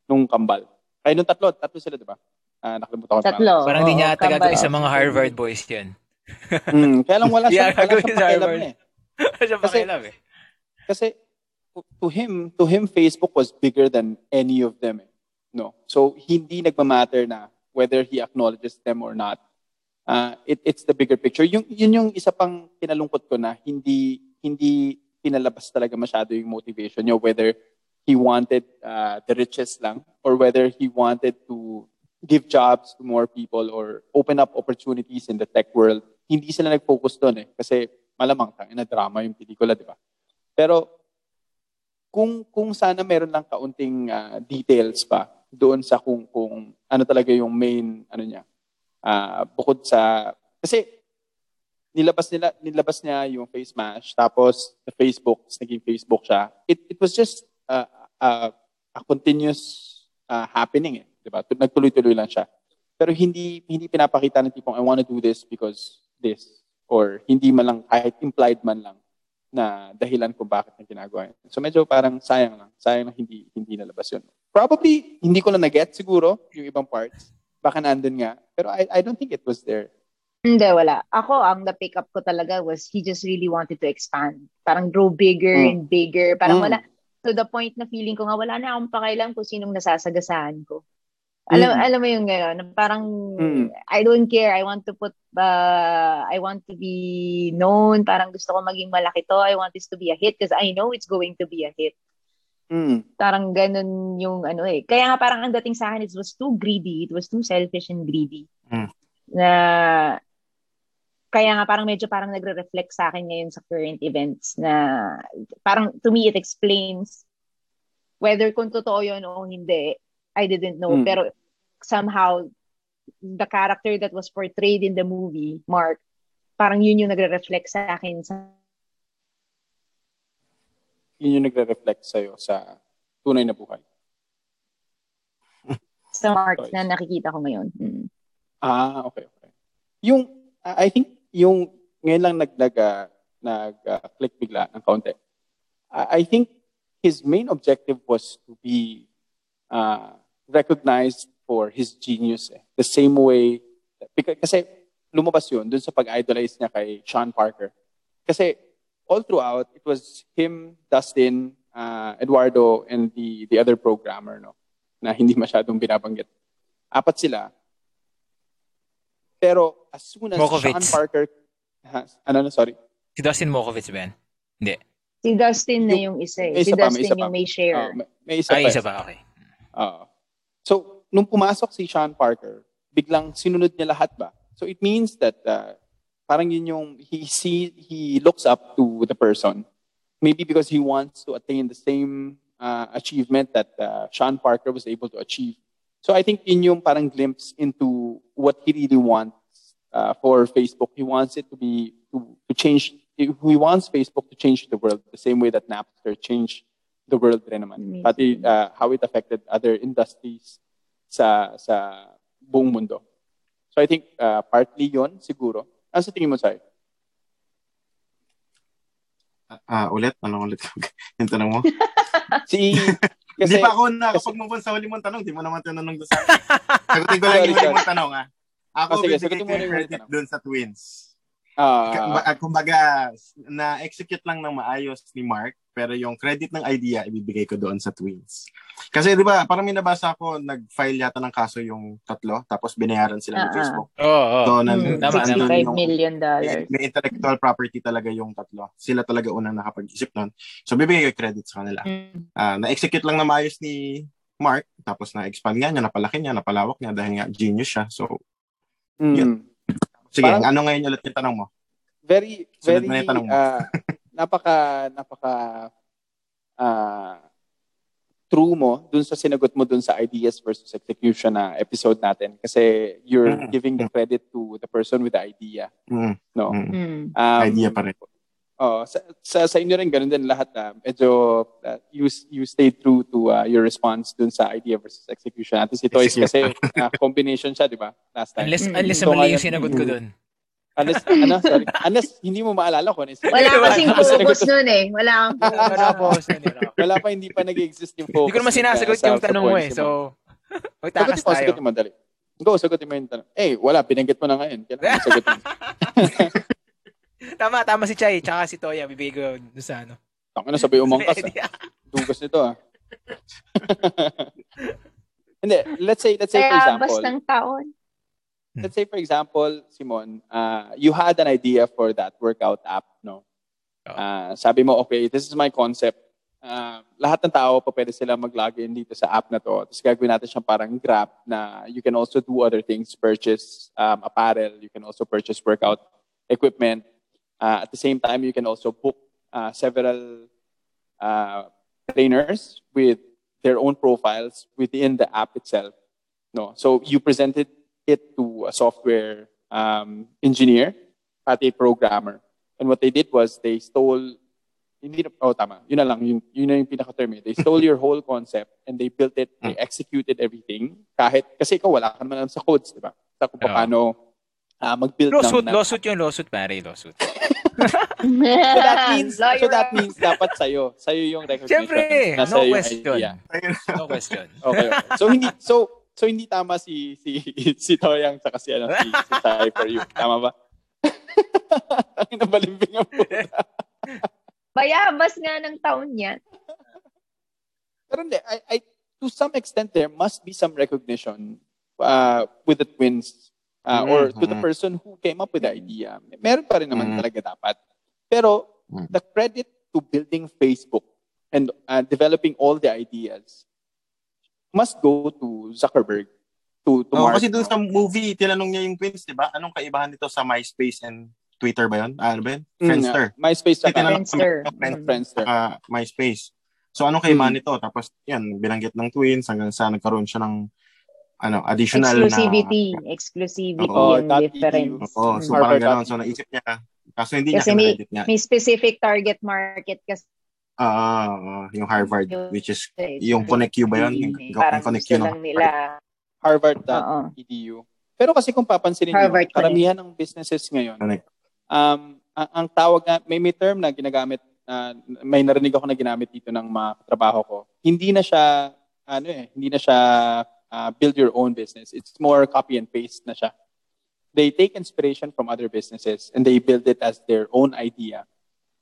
nung kambal. Kaya nung tatlo, tatlo sila, di ba? Ah, nakalimutan ko. Tatlo. Parang di Oo, niya ata gagawin sa mga Harvard boys yan. Hmm, kaya lang wala Yeah, siyang, wala gagawin siyang sa pakialam Harvard. eh. Siya Kasi- eh. Kasi to- to him, to him Facebook was bigger than any of them. Eh. No. So hindi nagmamatter na whether he acknowledges them or not. Uh, it, it's the bigger picture. Yung yun yung isa pang kinalungkot ko na hindi hindi pinalabas talaga masyado yung motivation niya whether he wanted uh, the riches lang or whether he wanted to give jobs to more people or open up opportunities in the tech world. Hindi sila nag-focus doon eh kasi malamang tangin na drama yung pelikula, di ba? Pero kung kung sana meron lang kaunting ah, details pa doon sa kung kung ano talaga yung main ano niya. ah, bukod sa kasi nilabas nila nilabas niya yung face mash tapos the Facebook naging Facebook siya. It it was just ah, ah, a continuous ah, happening eh, 'di ba? Nagtuloy-tuloy lang siya. Pero hindi hindi pinapakita ng tipong I want to do this because this or hindi man lang kahit implied man lang na dahilan kung bakit niya ginagawa yun. So medyo parang sayang lang. Sayang lang hindi, hindi nalabas yun. Probably, hindi ko na na-get siguro yung ibang parts. Baka nandun nga. Pero I, I don't think it was there. Hindi, wala. Ako, ang na-pick up ko talaga was he just really wanted to expand. Parang grow bigger Mm. and bigger. Parang Mm. wala, to the point na feeling ko nga, wala na akong pakailan kung sinong nasasagasaan ko. Alam, Mm. alam mo yung gano'n, parang Mm. I don't care. I want to put, uh, I want to be known. Parang gusto ko maging malaki to. I want this to be a hit because I know it's going to be a hit. Mm. Parang ganun yung ano eh. Kaya nga parang ang dating sa akin, it was too greedy. It was too selfish and greedy. Mm. Na kaya nga parang medyo parang nagre-reflect sa akin ngayon sa current events na parang to me it explains whether kung totoo yun o hindi. I didn't know. Mm. Pero somehow the character that was portrayed in the movie, Mark, parang yun yung nagre-reflect sa akin sa Yun yung nagre-reflect sa'yo sa tunay na buhay. sa Mark Choice. na nakikita ko ngayon. Mm. Ah, okay, okay. Yung, uh, I think, yung, ngayon lang nag, nag, uh, nag uh, click bigla ng kaunti. I, I think his main objective was to be uh, recognized for his genius. Eh. The same way, because, kasi lumabas yun dun sa pag-idolize niya kay Sean Parker. Kasi all throughout, it was him, Dustin, uh, Eduardo, and the, the other programmer, no? na hindi masyadong binabanggit. Apat sila. Pero as soon as Mokovitz. Sean Parker, ha, ano na, sorry. Si Dustin Mokovitz ba yan? Hindi. Si Dustin na Yung- isa eh. may Si isa pa, may Dustin isa pa. yung may share. Ah, may, may isa Ay, pa. isa ba? Okay. Oo. so, nung pumasok si Sean Parker, biglang sinunod niya lahat ba? So, it means that uh, parang yun yung he see he looks up to the person. Maybe because he wants to attain the same uh, achievement that uh, Sean Parker was able to achieve. So I think in yung parang glimpse into what he really wants uh, for Facebook. He wants it to be to, to change. He wants Facebook to change the world the same way that Napster changed the world rin naman. Pati uh, how it affected other industries sa sa buong mundo. So I think uh, partly yon siguro. Ano sa tingin mo, Sai? Ah, ulit? Anong ulit? yung tanong mo? Si Hindi pa ako nakapag-move on sa huli mong tanong. Di mo naman tinanong doon sa akin. Sagutin ko lang yung huli mong tanong, ah. Ako, Ah, sige, sagutin mo yung huli tanong. doon sa twins. Ah, Kumbaga, na-execute lang ng maayos ni Mark, pero yung credit ng idea, ibibigay ko doon sa twins. Kasi di ba, parang may nabasa ako, nag-file yata ng kaso yung tatlo, tapos binayaran sila ng Ah, ah. Facebook. Oo, oo. So, nan, Mm, nandun 65 yung- million dollars. may intellectual property talaga yung tatlo. Sila talaga unang nakapag-isip nun. So, bibigay ko credit sa kanila. Mm. Ah, na-execute lang na maayos ni Mark, tapos na-expand nga niya, napalaki niya, napalawak niya dahil nga genius siya. So, mm. Sige, Parang- ano ngayon ulit yung tanong mo? very Sunod very na ah, napaka napaka ah, true mo dun sa sinagot mo dun sa ideas versus execution na episode natin kasi you're Mm. giving the credit to the person with the idea Mm, no mm. Mm. um, Idea pa rin. Oh, sa, sa, sa inyo rin ganun din lahat ah. medyo ah, you you stayed true to ah, your response dun sa idea versus execution natin si Toys kasi ah, combination siya di ba last time Unless, Mm. unless So, mali yung sinagot ko doon. unless ano sorry unless hindi mo maalala ko ano Wala kasing focus nun eh. Wala kang focus. Wala po. wala pa hindi pa nag-exist yung focus. Hindi ko naman sinasagot sa- yung tanong mo eh. mo. So, magtakas sagutin mo, tayo. sagutin mo, dali. Go, sagutin mo yung tanong. Eh, wala, binanggit mo na ngayon. Kailangan mo sagutin. Tama, tama si Chay. Tsaka si Toya. Bibigay ko doon sa ano. Tango na sabay umangkas. ah. Dugas nito ah. Hindi, let's say, let's say for Kaya example, bas ng taon. let's say for example, Simon, uh, you had an idea for that workout app, no? Uh, sabi mo, okay, this is my concept. Uh, lahat ng tao pa pwede sila mag-login dito sa app na to. Tapos gagawin natin siyang parang Grab na you can also do other things, purchase um, apparel, you can also purchase workout equipment. Uh, at the same time, you can also book uh, several uh, trainers with their own profiles within the app itself. No, so you presented it to a software um, engineer, a programmer, and what they did was they stole. Hindi na, oh tama, yun na lang, yun, yun na yung pinaka-term eh. They stole your whole concept and they built it, they executed everything. Kahit, kasi ikaw wala ka naman alam sa codes, di ba? Sa kung paano ah, mag-build Lawsuit, ng, lawsuit yung lawsuit, pare. Lawsuit. So that means so Lawyer that up. means dapat sa'yo. Sa'yo yung recognition. Siyempre, no yung question. idea. No question. Okay, okay. So hindi so so hindi tama si si si Toyang sa kasi ano si, si Sai for you. Tama ba? Ang nabalimbing ang puta. Bayabas nga ng taon yan. Pero hindi, I, I, to some extent, there must be some recognition uh, with the twins uh, Mm, or to the mm. person who came up with the idea. Meron pa rin naman Mm. talaga dapat. Pero Mm. the credit to building Facebook and uh, developing all the ideas must go to Zuckerberg, to, to Mark. kasi doon sa movie, tinanong niya yung twins, di ba? Anong kaibahan nito sa MySpace and Twitter ba yun? Ah, ano ba yun? Mm, Friendster. uh, MySpace tinanong Friendster. yung friend, Friendster. ah, MySpace. So, anong kaibahan Mm. nito? Tapos, yan, binanggit ng twins hanggang sa nagkaroon siya ng ano, additional Exclusivity. na... Exclusivity Oo, yung difference. Oo, so parang Harvard gano'n. So, naisip niya. Kaso hindi Kasi niya kinredit niya. May specific target market kasi Ah, ah, yung Harvard, Yung- which is yung Connect U ba yun? Yung, yung parang Connect gusto U ng lang nila. harvard.edu. Pero kasi kung papansinin niyo, Harvard Connect. karamihan ng businesses ngayon, Connect. um, ang, ang tawag nga, may, may term na ginagamit, uh, may narinig ako na ginamit dito ng mga trabaho ko. Hindi na siya, ano eh, hindi na siya uh, build your own business. It's more copy and paste na siya. They take inspiration from other businesses and they build it as their own idea,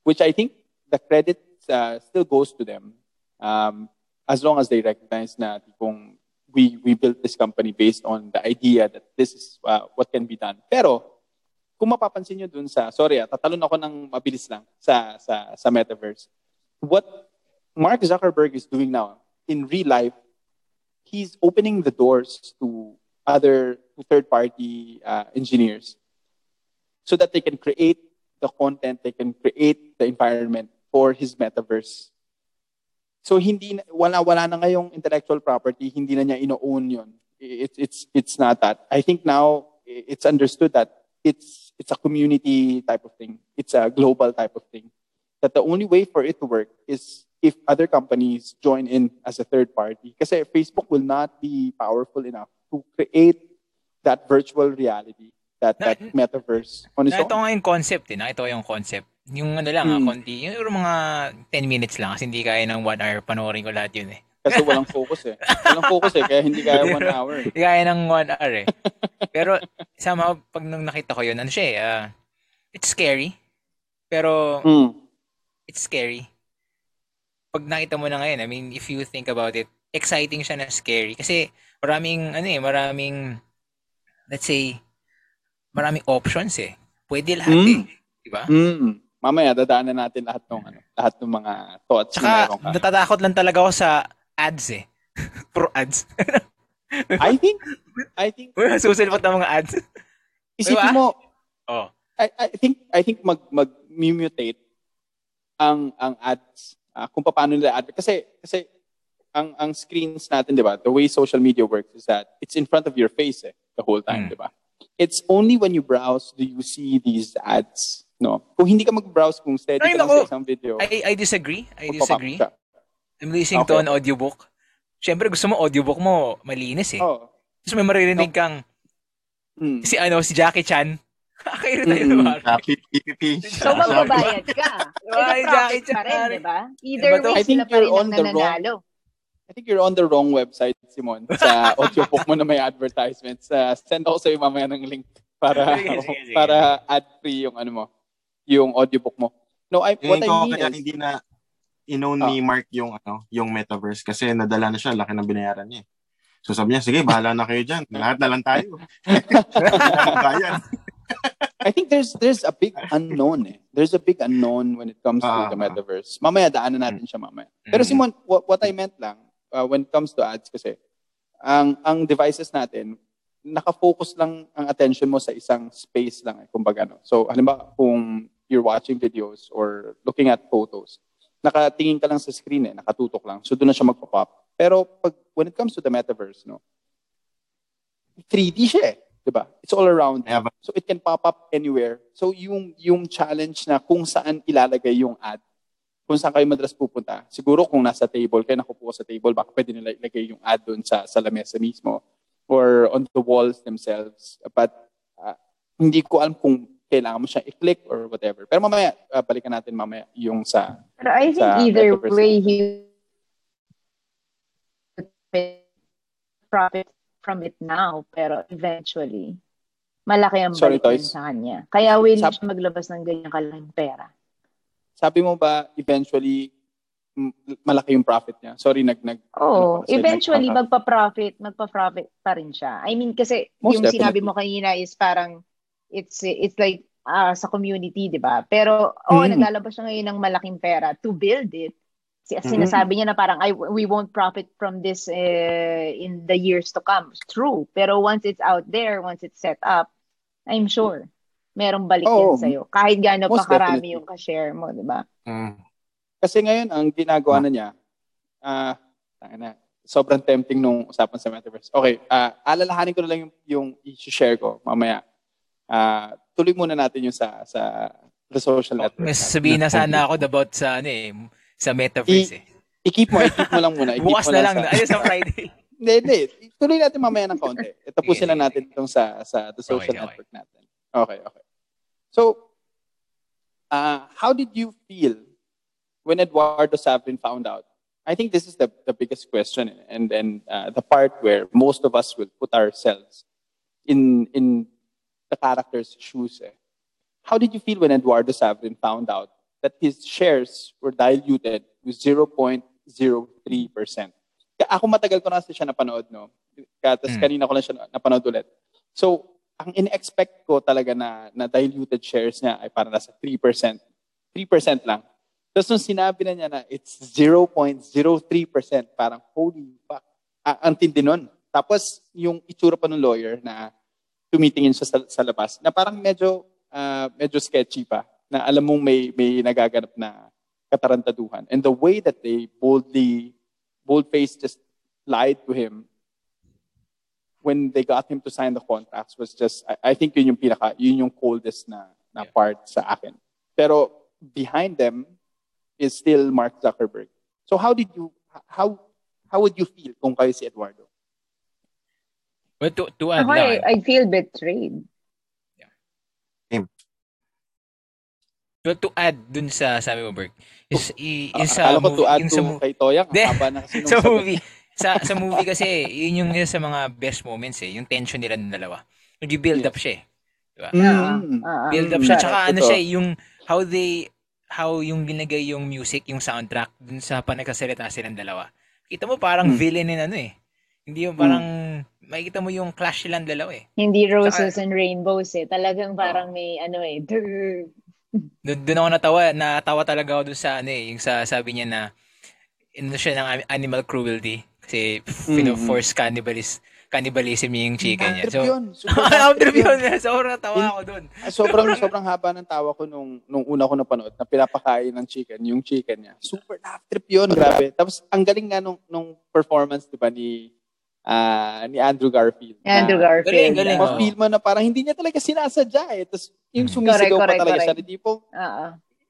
which I think the credit uh, still goes to them um, as long as they recognize tipong we we built this company based on the idea that this is uh, what can be done. Pero kung mapapansin nyo dun sa, sorry ah, tatalon ako ng mabilis lang sa, sa, sa metaverse. What Mark Zuckerberg is doing now, in real life, he's opening the doors to other to third-party uh, engineers so that they can create the content, they can create the environment for his metaverse. So hindi wala wala na ngayong intellectual property, hindi na niya ino-own 'yon. It's it's it's not that. I think now it's understood that it's it's a community type of thing. It's a global type of thing. That the only way for it to work is if other companies join in as a third party. Kasi Facebook will not be powerful enough to create that virtual reality, that Na- that metaverse on its Na ito own. nga yung concept eh. Na ito yung concept. Yung ano lang, ah, Mm. konti. Yung mga 10 minutes lang kasi hindi kaya ng 1 hour panoorin ko lahat yun eh. Kasi walang focus eh. Walang focus eh, kaya hindi kaya one hour. eh. Hindi kaya ng 1 hour eh. Pero somehow, pag nung nakita ko yun, ano siya eh, ah, it's scary. Pero Mm. It's scary. Pag nakita mo na ngayon, I mean, if you think about it, exciting siya na scary. Kasi maraming, ano eh, maraming, let's say, maraming options eh. Pwede lahat Mm. eh. Diba? Mm. Mamaya, dadaanan natin lahat ng ano, lahat ng mga thoughts na Tsaka, ka. natatakot lang talaga ako sa ads eh. Pro ads. I think, I think, Uy, susilpot ng mga ads. isipin Diba? mo, Oh. I, I think, I think mag, mag-mutate ang, ang ads, ah, kung paano nila ad. Kasi, kasi, ang, ang screens natin, di ba, the way social media works is that it's in front of your face eh, the whole time, Mm. di ba? It's only when you browse do you see these ads, no? Kung hindi ka mag-browse, kung steady Ay, ka lang sa isang video, I, I disagree. I disagree. I'm listening to Okay. an audiobook. Siyempre, gusto mo audiobook mo malinis eh. Oh. Tapos may maririnig kang, Mm. si ano, si Jackie Chan. Kayo tayo Mm. Happy PPP. So, magbabayad ka. Diba, It's a Jackie profit pa rin, di ba? Either Diba way, I think sila pa rin you're on ang the wrong- nananalo. I think you're on the wrong website, Simon. Sa audiobook mo na may advertisements. Uh, send ako sa'yo mamaya ng link para Sige, sige, sige. para ad-free yung ano mo, yung audiobook mo. No, I, what I mean kaya is, hindi na inown ni Mark yung ano, yung metaverse kasi nadala na siya, laki ng binayaran niya. So sabi niya, sige, bahala na kayo dyan. Lahat na lang tayo. Bayan. I think there's there's a big unknown eh. There's a big unknown when it comes to Ah, the ah. metaverse. Mamaya daanan natin siya mamaya. Pero Mm. Simon, what, what I meant lang uh, when it comes to ads kasi ang ang devices natin naka-focus lang ang attention mo sa isang space lang eh, kumbaga no. So halimbawa kung you're watching videos or looking at photos, nakatingin ka lang sa screen eh, nakatutok lang. So doon na siya magpo-pop. Pero pag when it comes to the metaverse, no, 3D siya eh, 'di ba? It's all around. Yeah, but- So it can pop up anywhere. So yung yung challenge na kung saan ilalagay yung ad, kung saan kayo madalas pupunta. Siguro kung nasa table kayo, nakupo sa table, baka pwede nila ilagay yung ad doon sa, sa lamesa mismo or on the walls themselves. But ah, hindi ko alam kung kailangan mo siyang i-click or whatever. Pero mamaya, ah, balikan natin mamaya yung sa... Pero I think Sa either way, he profit from it now, pero eventually, malaki ang Sorry, balik Toys. sa kanya. Kaya willing Sab- siya maglabas ng ganyang kalaking pera. Sabi mo ba, eventually, malaki yung profit niya? Sorry, nag... nag Oh, ano eventually nag- magpa-profit, magpa-profit pa rin siya. I mean kasi Most yung sinabi definitely. mo kanina is parang it's it's like ah, sa community, 'di ba? Pero oh, Mm. naglalabas siya ngayon ng malaking pera to build it. Si-. Sinasabi niya na parang I we won't profit from this eh, in the years to come. It's true. Pero once it's out there, once it's set up, I'm sure merong balik Oo. yan sa'yo. Kahit gaano pa karami definitely. yung ka-share mo, 'di ba? Mm. Kasi ngayon, ang ginagawa na niya, ah, tanga na, sobrang tempting nung usapan sa metaverse. Okay, ah, alalahanin ko na lang yung, yung i-share ko mamaya. Ah, tuloy muna natin yung sa sa the social network. Mas sabihin na sana ako about sa ano eh, sa metaverse eh. I-keep mo, i-keep mo lang muna. I-keep Bukas mo na lang, sa- ayun sa Friday. Hindi, hindi. Tuloy natin mamaya ng konti. Tapusin lang natin itong sa, sa the social Okay, okay. network natin. Okay, okay. So, uh, how did you feel when Eduardo Savin found out? I think this is the, the biggest question and, and uh, the part where most of us will put ourselves in, in the character's shoes. Eh. How did you feel when Eduardo Savin found out that his shares were diluted with 0.03%? Kaya Ako matagal ko na kasi siya napanood, no? Kaya, tapos Mm. kanina ko lang siya napanood ulit. So, ang in-expect ko talaga na, na diluted shares niya ay parang nasa 3%. 3% lang. Tapos nung sinabi na niya na it's 0.03%, parang holy fuck. Ah, ang tindi nun. Tapos yung itsura pa ng lawyer na tumitingin siya sa, sa labas, na parang medyo, ah, medyo sketchy pa. Na alam mong may, may nagaganap na katarantaduhan. And the way that they boldly, bold-faced just lied to him when they got him to sign the contracts was just, I, I think yun yung pinaka, yun yung coldest na, na Yeah. part sa akin. Pero behind them is still Mark Zuckerberg. So how did you, how, how would you feel kung kayo si Eduardo? But to, to add Ako, lang, I, I feel betrayed. To, to add dun sa sabi mo, Berg, is, i, Ah, yung sa movie, to add to sa, mo- kay Toyang, ang haba na kasi sa movie, sa, sa movie kasi, yun yung isa sa mga best moments eh, yung tension nila ng dalawa. Nag-build up siya eh. Mm. Ah, ah, Build up siya, Correct. tsaka ano siya, yung, how they, how yung binigay yung music, yung soundtrack, dun sa panagkasalita silang dalawa. Kita mo parang Mm. villain in ano eh. Hindi yung parang, makikita mo yung clash silang dalawa eh. Hindi roses Tsaka- and rainbows eh. Talagang parang may ano eh. Doon, doon ako natawa, natawa talaga ako dun sa ano eh, yung sa sabi niya na ano siya ng animal cruelty kasi Mm, force cannibalism cannibalism yung chicken niya. So, yun. Super ang bad trip yun. Sobrang natawa ako dun. Ah, Sobrang sobrang haba ng tawa ko nung nung una ko napanood na pinapakain ng chicken, yung chicken niya. Super laugh trip 'yun, grabe. Tapos ang galing nga nung nung performance 'di ba ni ah ni Andrew Garfield. Andrew na, Garfield. Galing, galing. Ma-feel mo na parang hindi niya talaga sinasadya eh. Tapos yung Mm. sumisigaw Correct, pa correct, talaga siya. correct. Di po,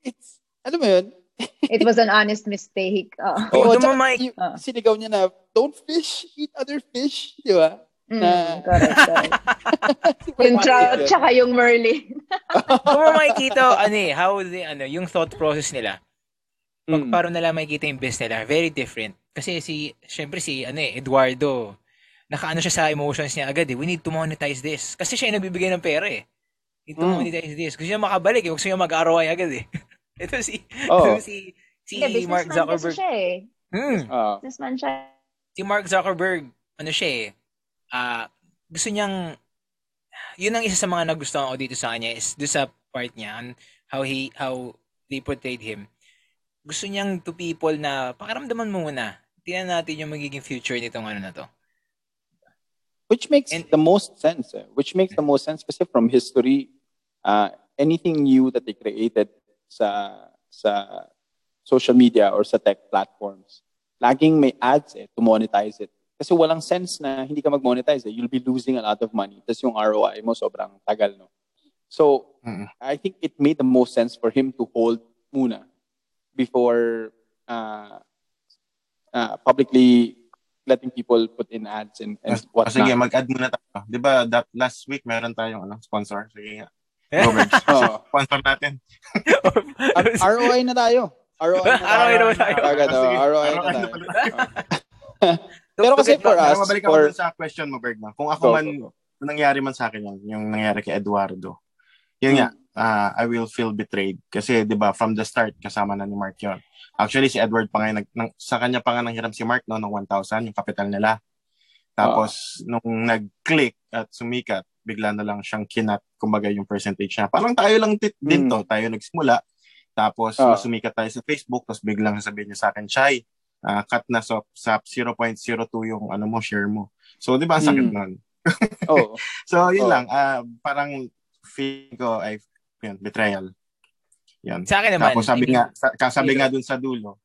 it's, alam mo yun? It was an honest mistake. Oo, Oo, doon tsaka may- yung Ah. sinigaw niya na, don't fish, eat other fish. Di ba? Mm, Na- correct, correct. Yung trout tsaka yung merlin. Kung mo makikita, ano eh, how the, ano, yung thought process nila, pag Mm. paano nila makikita yung business nila, very different. Kasi si, syempre si, ano eh, Eduardo, nakaano siya sa emotions niya agad eh, we need to monetize this. Kasi siya yung nagbibigay ng pera eh. Need to Mm. monetize this. Gusto niya makabalik eh, gusto niya mag-ROI agad eh. ito si, Oo. ito si, si Hindi, Mark Zuckerberg. siya eh. Hmm. Ah. Businessman siya. si Mark Zuckerberg, ano siya eh, ah, gusto niyang, yun ang isa sa mga nagustuhan ko dito sa kanya is do sa part niya, and how he, how they portrayed him. Gusto niyang to people na, pakiramdaman mo muna, tingnan natin yung magiging future nitong ano na to. Which makes And- the most sense. Eh. Which makes the most sense kasi from history, uh, anything new that they created sa sa social media or sa tech platforms, laging may ads eh to monetize it. Kasi walang sense na hindi ka mag-monetize eh. You'll be losing a lot of money. Tapos yung ROI mo sobrang tagal, no? So, Mm-mm. I think it made the most sense for him to hold muna before uh, uh, publicly letting people put in ads and, and O, whatnot. sige, mag-add muna tayo. Di ba, that, last week, meron tayong ano, sponsor. Sige nga. Oo. sponsor natin. ROI na tayo. ROI na tayo. ROI na tayo. Agad, oh, Sige, ROI na tayo. Pero kasi for us, mabalik ako for... dun sa question mo, Berg. no? Kung ako man, kung nangyari man sa akin yan, yung nangyari kay Eduardo, yun nga, ah, I will feel betrayed. Kasi, di ba, from the start, kasama na ni Mark yun. Actually, si Edward pa nga, nag, nang, sa kanya pa nga nanghiram si Mark, no, ng 1,000, yung kapital nila. Tapos, nung nag-click at sumikat, bigla na lang siyang kinat, kumbaga yung percentage niya. Parang tayo lang tit- din Mm. to, tayo nagsimula. Tapos, Ah. sumikat tayo sa Facebook, tapos biglang sasabihin niya sa akin, Chai, ah, cut na so, sa 0.02 yung ano mo, share mo. So, di ba, ang sakit Mm. nun? Oh, So, yun Oh. lang. ah, parang feeling ko ay yun, betrayal. Yan. Sa akin naman, Tapos sabi I mean, nga, sa, kasabi Ayun. nga dun sa dulo,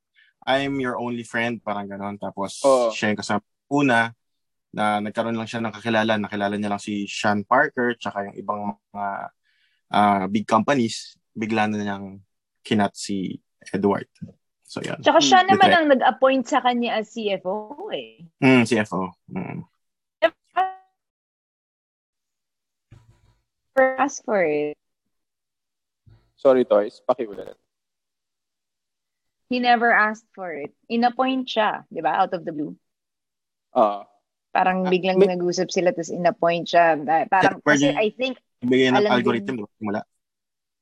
I'm your only friend, parang ganon. Tapos Oo. siya yung kasama una na nagkaroon lang siya ng kakilala. Nakilala niya lang si Sean Parker tsaka yung ibang mga ah, big companies. Bigla na niyang kinat si Edward. So, yan. Tsaka siya Hmm, naman ang nag-appoint sa kanya as CFO eh. Mm, CFO. Mm. Ask for it. Sorry, Toys. Pakiulit. He never asked for it. In-appoint siya, di ba? Out of the blue. Ah, Parang Ah, biglang may- nag-usap sila tapos in-appoint siya. Parang, kasi I think, Bigay ng algorithm, di ba? Simula.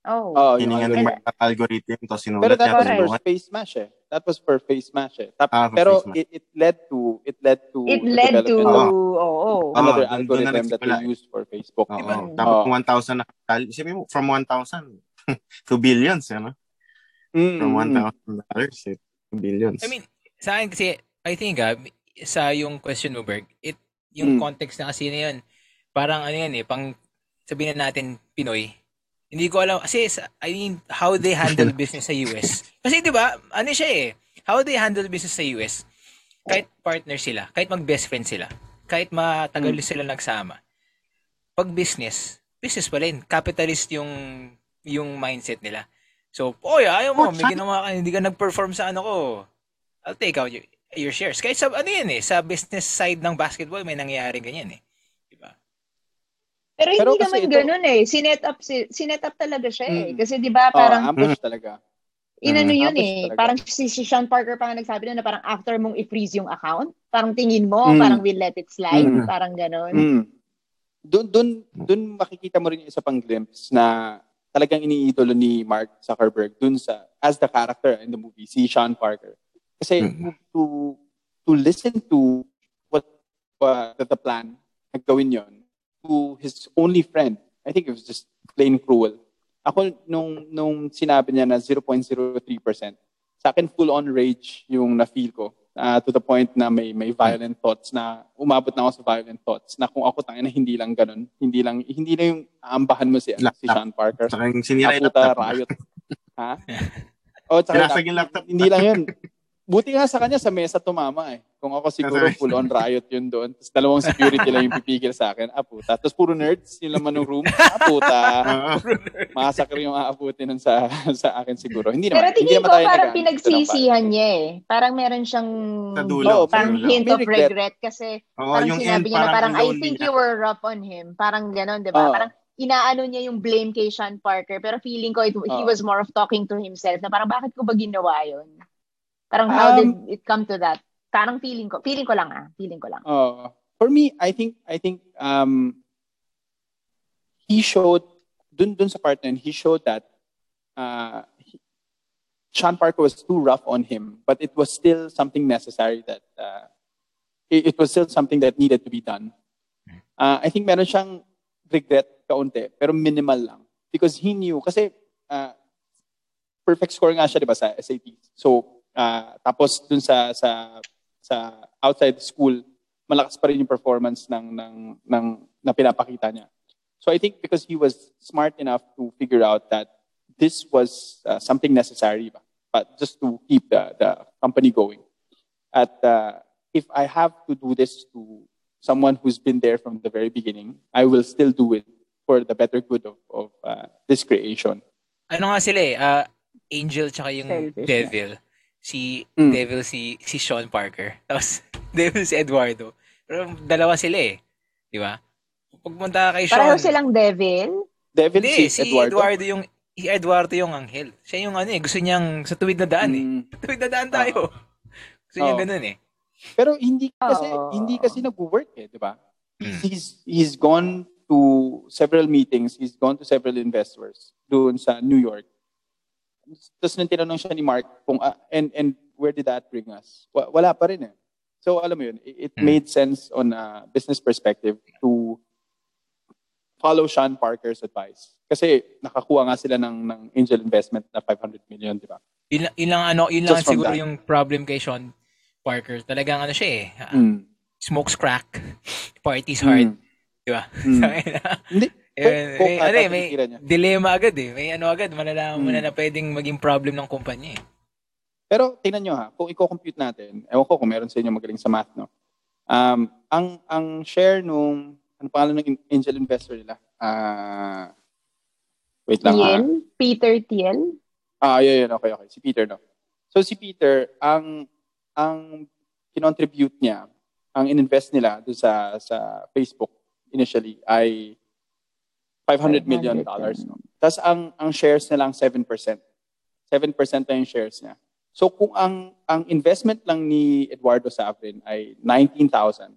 oh, oh, Hiningan ng algorithm. mga algorithm, tapos sinulat Pero that niya, was for face mash eh. That was for face mash eh. Tap- Ah, for pero it, it led to it led to it led to, oo. Oh, Ah, another na algorithm that they used for Facebook. Oo. Diba? Tapos Oo. kung 1,000 na kapital, isipin mo, from 1,000 to billions, ano? Mm, From mm, mm. 1,000 dollars eh, to billions. I mean, sa akin kasi, I think ah, sa yung question mo, Berg, it, yung Mm. context na kasi na yun, parang ano yan eh, pang sabihin na natin Pinoy, hindi ko alam, kasi I mean, how they handle business sa US, Kasi 'di ba, ano siya eh, how they handle business sa US, kahit partner sila, kahit mag-best friend sila, kahit matagal Mm. sila nagsama, pag business, business pa rin. Capitalist yung yung mindset nila. So, oy, ayaw mo, Oh, may ginawa ka, hindi ka nag-perform sa ano ko. I'll take out your, your shares. Kahit sa, ano yan eh, sa business side ng basketball, may nangyayari ganyan eh. Diba? Pero hindi Pero naman ito- ganun eh. Sinet up, si, sinet up talaga siya eh. Mm. Kasi di ba Oh, parang ambush talaga. inano Mm. yun eh. talaga. Parang si, si Sean Parker pa nga nagsabi na, na parang after mong i-freeze yung account, parang tingin mo, Mm. parang we'll let it slide. Mm. Parang ganun. Mm. Doon doon doon makikita mo rin yung isa pang glimpse na talagang iniidolo ni Mark Zuckerberg dun sa as the character in the movie si Sean Parker. Kasi Mm. to to listen to what uh, the, the plan na gawin yon to his only friend. I think it was just plain cruel. Ako nung nung sinabi niya na 0.03%, sa akin full on rage yung na-feel ko uh, to the point na may may violent thoughts na umabot na ako sa violent thoughts na kung ako tangin na hindi lang ganun, hindi lang hindi na yung aambahan mo si, si Laptop. Sean Parker. Yung sinira yung laptop. riot. ha? Oh, tsaka Binasag yung laptop. Hindi lang yun. Buti nga sa kanya sa mesa tumama eh. Kung ako siguro Kasi- full on riot yun doon. Tapos dalawang security lang yung pipigil sa akin. Aputa. Tapos puro nerds yung laman ng room. Aputa. Oo. Masakre yung aabutin nun sa sa akin siguro. Hindi Pero naman. hindi tingin naman ko parang nag- pinagsisihan niya eh. Parang meron siyang Sa dulo, sa parang dulo. hint of regret. regret kasi Oo, parang yung sinabi end, niya na parang ang I think you were rough on him. Parang gano'n, di ba? Oo. Parang inaano niya yung blame kay Sean Parker pero feeling ko it, he Oo. was more of talking to himself na parang bakit ko ba ginawa yun? Parang how did Um, it come to that? Parang feeling ko, feeling ko lang ah, feeling ko lang. Uh, for me, I think I think um, he showed dun dun sa part na he showed that uh, he- Sean Parker was too rough on him, but it was still something necessary that uh, it, it was still something that needed to be done. Uh, I think meron siyang regret kaunti, pero minimal lang. Because he knew, kasi uh, perfect score nga siya, di ba, sa SAT. So, uh, tapos dun sa, sa, sa outside school, malakas pa rin yung performance ng, ng, ng, na pinapakita niya. So I think because he was smart enough to figure out that this was uh, something necessary, ba? but just to keep the, the company going. At uh, if I have to do this to someone who's been there from the very beginning, I will still do it for the better good of, of uh, this creation. Ano nga sila eh, ah, Angel tsaka yung Selfish, Devil. Si Mm. Devil si si Sean Parker. Tapos Devil si Eduardo. Pero dalawa sila eh. Di ba? Pagpunta kay Sean. Pareho silang devil. Devil Hindi, si si Eduardo. Eduardo. yung si Eduardo yung anghel. Siya yung ano eh, gusto niyang sa tuwid na daan eh. Mm. Sa tuwid na daan tayo. Gusto niya Oo. ganun eh. Pero hindi kasi Oo. hindi kasi nag-work eh, 'di ba? Mm. He's he's gone to several meetings, he's gone to several investors doon sa New York. Tapos nung tinanong siya ni Mark kung ah, and and where did that bring us? Wa- Wala pa rin eh. So alam mo yun, it, it Mm. made sense on a business perspective to follow Sean Parker's advice. Kasi nakakuha nga sila ng ng angel investment na 500 million, di ba? Yun, lang- yun lang ano, yun lang Just from siguro that. yung problem kay Sean Parker. Talagang ano siya eh. ah, Mm. Smokes crack. Parties hard. Mm. Di ba? Mm. Eh, may, Coke ano eh, may dilemma agad eh. May ano agad, malalaman mo Mm. na na pwedeng maging problem ng kumpanya eh. Pero tingnan nyo ha, kung i-compute natin, ewan ko kung meron sa inyo magaling sa math, no? Um, ang ang share nung, ano pangalan ng angel investor nila? Ah, wait lang ha. Tiel? Peter Tiel? Ah, yun, yun, okay, okay. Si Peter, no? So si Peter, ang ang kinontribute niya, ang ininvest nila doon sa sa Facebook initially ay 500 million dollars, no? Tapos ang ang shares niya lang 7%. 7% na yung shares niya. So kung ang ang investment lang ni Eduardo Savrin ay $19,000,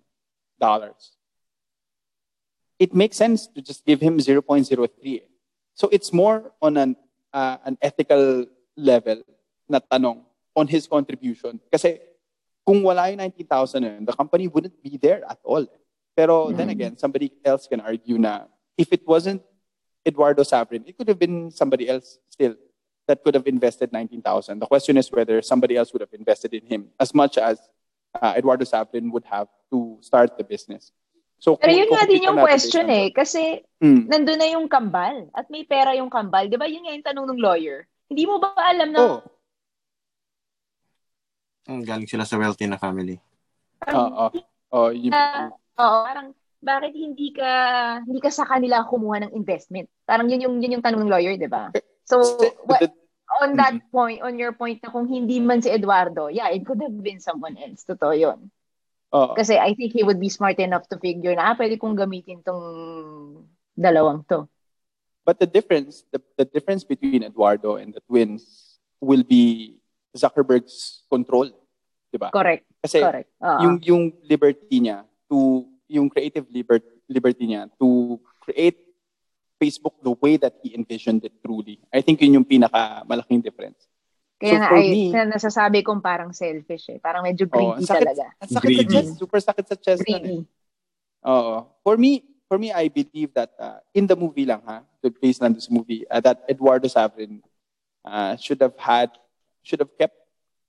it makes sense to just give him 0.03. eh. So it's more on an uh, an ethical level na tanong on his contribution. Kasi kung wala yung 19,000 na the company wouldn't be there at all. Pero then Mm. again, somebody else can argue na if it wasn't Eduardo Sabrin, it could have been somebody else still that could have invested 19,000. The question is whether somebody else would have invested in him as much as uh, Eduardo Sabrin would have to start the business. So, Pero kung yun nga din i-compute yung question eh. Kasi Mm. nandun na yung kambal. At may pera yung kambal. Di ba yun nga yung tanong ng lawyer? Hindi mo ba alam na Oh, Mm, Galing sila sa wealthy na family. Oo. Oh, yun. Ah, oo, parang bakit hindi ka hindi ka sa kanila kumuha ng investment? Parang yun yung yun yung tanong ng lawyer, 'di ba? So what, The- on that Mhm. point, on your point na kung hindi man si Eduardo, yeah, it could have been someone else. Totoo yun. oo. Kasi I think he would be smart enough to figure na, ah, pwede kong gamitin tong dalawang to. But the difference, the, the difference between Eduardo and the twins will be Zuckerberg's control, 'di ba? Correct. Kasi Correct. Oo. yung yung liberty niya to yung creative liber, liberty niya to create Facebook the way that he envisioned it truly. I think yun yung pinaka malaking difference. Kaya so nga, for ay, me- na nasasabi kong parang selfish eh. Parang medyo Oh, greedy ang sakit, talaga. ang sakit sa Greedy. chest, super sakit sa chest. nun eh. Greedy. Oo. For me, for me, I believe that uh, in the movie lang, ha, the based on this movie, uh, that Eduardo Sabrin uh, should have had, should have kept,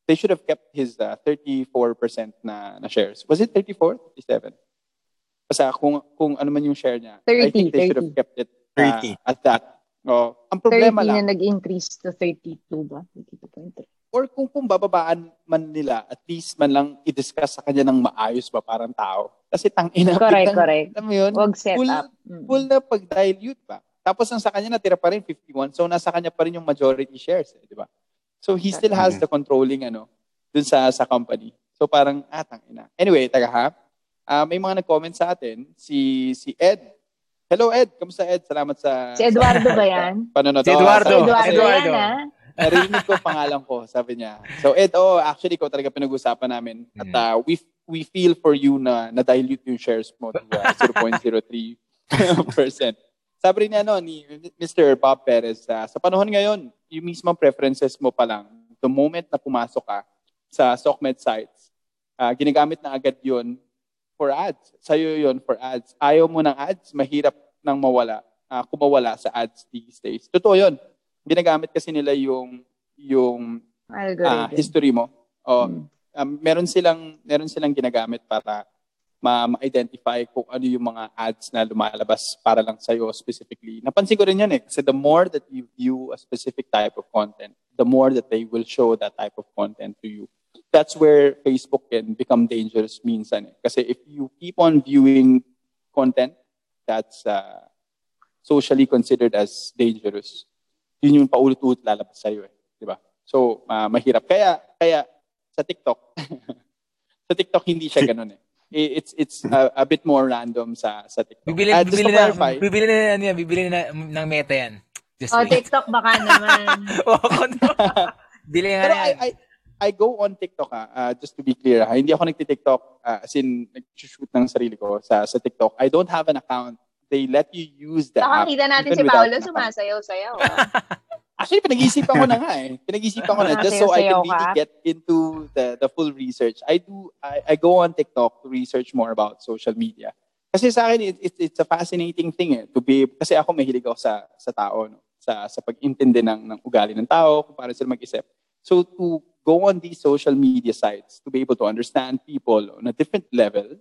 they should have kept his uh, 34% na, na shares. Was it 34? 37? Basta kung, kung ano man yung share niya, I 30, think they should have 30. kept it uh, 30. at that. Oh, ang 30 problema na lang, nag-increase to 32 ba? 32.3. or kung kung bababaan man nila, at least man lang i-discuss sa kanya ng maayos ba parang tao. Kasi tang ina, Correct, biglang- correct. alam mo yun? Wag set Full- up. Mm. full na pag-dilute pa. Tapos ang sa kanya natira pa rin 51. So nasa kanya pa rin yung majority shares, eh, di ba? So he still has the controlling ano dun sa sa company. So parang ah tang ina. Anyway, taga ha. Ah, may mga nag-comment sa atin si si Ed. Hello Ed, kamusta Ed? Salamat sa Si Eduardo ba yan? Panonood. Si Eduardo. Si sabi- Eduardo, Eduardo. yan. Narinig ko pangalan ko, sabi niya. So Ed, oh, actually ko talaga pinag-usapan namin. At uh, we we feel for you na na-dilute yung shares mo to uh, 0.03%. Sabi rin niya no, ni Mr. Bob Perez, uh, sa panahon ngayon, yung mismong preferences mo pa lang, the moment na pumasok ka sa SOCMED sites, uh, ginagamit na agad yun for ads. Sa'yo yun for ads. Ayaw mo ng ads, mahirap nang mawala, uh, kumawala sa ads these days. Totoo yun. Ginagamit kasi nila yung yung ah, Algorithm. history mo. O, Mm. um, meron silang meron silang ginagamit para ma- ma-identify kung ano yung mga ads na lumalabas para lang sa'yo specifically. Napansin ko rin yan eh. Kasi the more that you view a specific type of content, the more that they will show that type of content to you. That's where Facebook can become dangerous minsan eh. Kasi if you keep on viewing content that's uh, socially considered as dangerous, yun yung paulit-ulit lalabas sa'yo eh. Di ba? So, ah, mahirap. Kaya, kaya sa TikTok, sa TikTok hindi siya ganun eh. It's it's a, a bit more random sa sa TikTok. Bibili, just bibili na, bibili na, ano yan, bibili na ng meta yan. Just Oh, wait. TikTok baka naman. Oo, ano? Bili nga pero na I, yan. I I go on TikTok ah, ah, just to be clear ha. Hindi ako nagti-TikTok ah, as in nag-shoot ng sarili ko sa sa TikTok. I don't have an account. They let you use the app. Nakakita natin even si Paolo sumasayaw-sayaw. ah. Actually, pinag-iisipan ko na nga eh. Pinag-iisipan ko na just so I can really get into the the full research. I do I, I go on TikTok to research more about social media. Kasi sa akin it, it, it's a fascinating thing eh to be kasi ako mahilig ako sa sa tao no. Sa sa pag-intindi ng ng ugali ng tao, kung paano sila mag-isip. So to go on these social media sites to be able to understand people on a different level,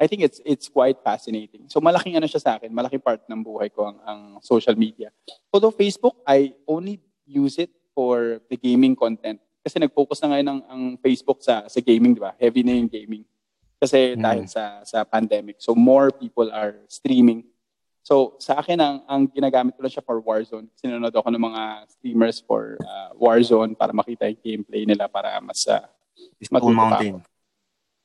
I think it's it's quite fascinating. So malaking ano siya sa akin, malaking part ng buhay ko ang, ang social media. Although Facebook, I only use it for the gaming content. Kasi nag-focus na ngayon ang, ang Facebook sa sa gaming, di ba? Heavy na yung gaming. Kasi Mm. dahil sa sa pandemic. So more people are streaming. So sa akin, ang, ang ginagamit ko lang siya for Warzone. Sinunod ako ng mga streamers for uh, Warzone para makita yung gameplay nila para mas uh, Stone Mountain.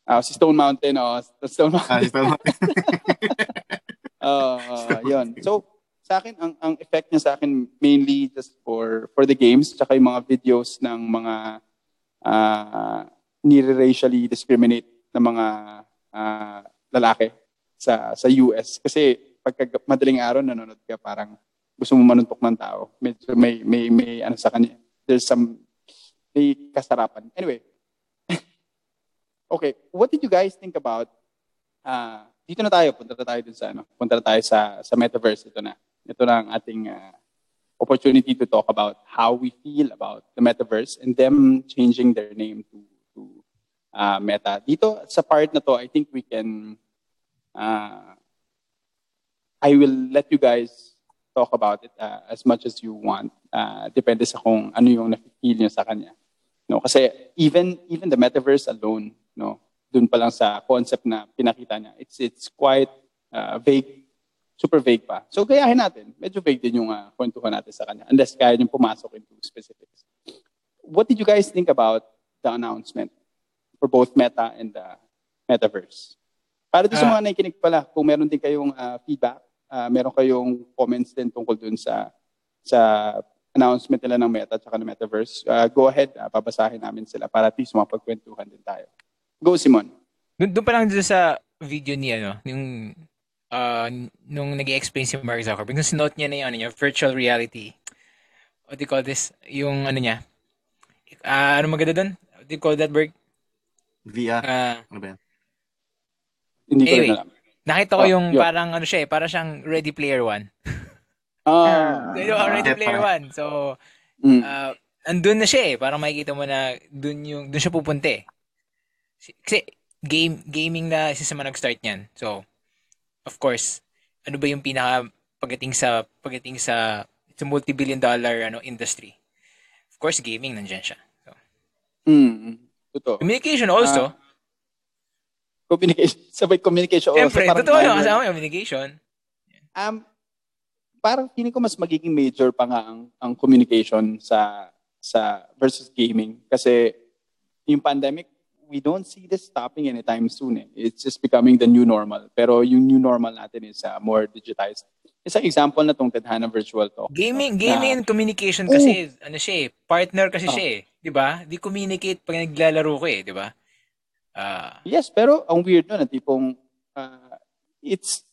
ah, si Stone Mountain. Oh, Stone Mountain. Ah, Stone Mountain. Oo, yun. So, sa akin, ang, ang effect niya sa akin mainly just for for the games, tsaka yung mga videos ng mga uh, nire-racially discriminate na mga ah, lalaki sa sa US. Kasi pagka madaling araw nanonood ka, parang gusto mo manuntok ng tao. Medyo may, may, may ano sa kanya. There's some, may kasarapan. Anyway. okay, what did you guys think about ah dito na tayo, punta na tayo dun sa ano, punta na tayo sa sa metaverse ito na. Ito na ang ating ah, opportunity to talk about how we feel about the metaverse and them changing their name to to ah, Meta. Dito sa part na to, I think we can ah, I will let you guys talk about it ah, as much as you want. Ah, depende sa kung ano yung na-feel nyo sa kanya. No, kasi even even the metaverse alone, no, dun pa lang sa concept na pinakita niya, it's it's quite uh, vague, super vague pa. So gayahin natin. Medyo vague din yung uh, kwentuhan natin sa kanya unless kaya yung pumasok into specifics. What did you guys think about the announcement for both Meta and the Metaverse? Para doon sa Ah. mga nakikinig pala, kung meron din kayong uh, feedback, uh, meron kayong comments din tungkol dun sa sa announcement nila ng Meta at ng Metaverse, uh, go ahead, uh, babasahin namin sila para at least mapagkwentuhan din tayo. Go, Simon. Doon, doon pa lang doon sa video ni ano, yung uh, nung nag explain si Mark Zuckerberg, nung sinuot niya na yung ano niya, virtual reality. What do you call this? Yung ano niya. Ah, ano maganda doon? What do you call that, Berg? VR. Ah, Ano ba yan? Hindi ko Anyway. rin alam. Nakita ko Oh, yung yun. parang ano siya eh, parang siyang Ready Player One. Ah, You know, Ready Step Player. One. So, mm. uh, andun na siya eh. Parang makikita mo na dun yung dun siya pupunta eh. Si- Kasi game gaming na isa sa mga nag-start niyan. So, of course, ano ba yung pinaka pagdating sa pagdating sa it's a multi-billion dollar ano industry. Of course, gaming nandiyan siya. So, Mm, totoo. communication also. Ah, Communication, sabay communication. Oh, Siyempre, so parang totoo yun. Kasama yung communication. Um, parang feeling ko mas magiging major pa nga ang, ang communication sa sa versus gaming. Kasi yung pandemic, we don't see this stopping anytime soon. Eh. It's just becoming the new normal. Pero yung new normal natin is uh, more digitized. Isang example na tong Tadhana Virtual Talk. Gaming, Na- gaming and communication kasi ano siya eh, partner kasi siya eh, 'di ba? Di communicate pag naglalaro ko eh, 'di ba? Ah, Yes, pero ang weird nun, na tipong, uh, it's,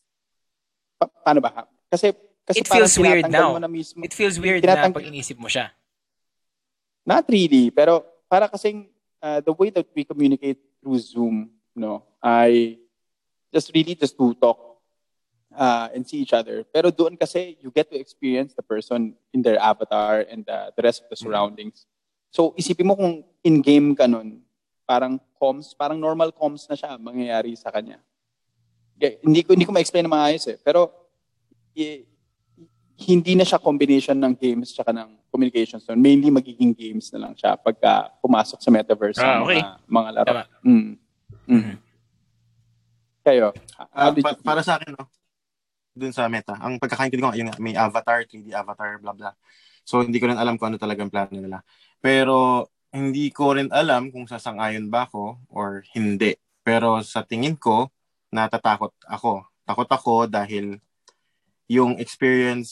pa- paano ba? Kasi, kasi It parang feels weird now. mo na mismo. it feels weird na pag inisip mo siya. Not really, pero para kasing uh, the way that we communicate through Zoom, no, I just really just to talk uh, and see each other. Pero doon kasi you get to experience the person in their avatar and the, the rest of the surroundings. So isipin mo kung in-game ka nun, parang comms, parang normal comms na siya mangyayari sa kanya. Okay, hindi ko hindi ko ma-explain na maayos eh, pero i- hindi na siya combination ng games tsaka ng communications. So mainly magiging games na lang siya pagka pumasok sa metaverse Ah, okay. mga, mga laro. Tama. Mm. Mm. Mhm. Kayo, how did pa- you para sa akin, no, dun sa meta, ang pagkakaintindi ko nga, yun nga, may avatar, 3D avatar, blah, blah. So, hindi ko rin alam kung ano talagang plano nila. Pero, hindi ko rin alam kung sasang-ayon ba ako or hindi. Pero sa tingin ko, natatakot ako. Takot ako dahil yung experience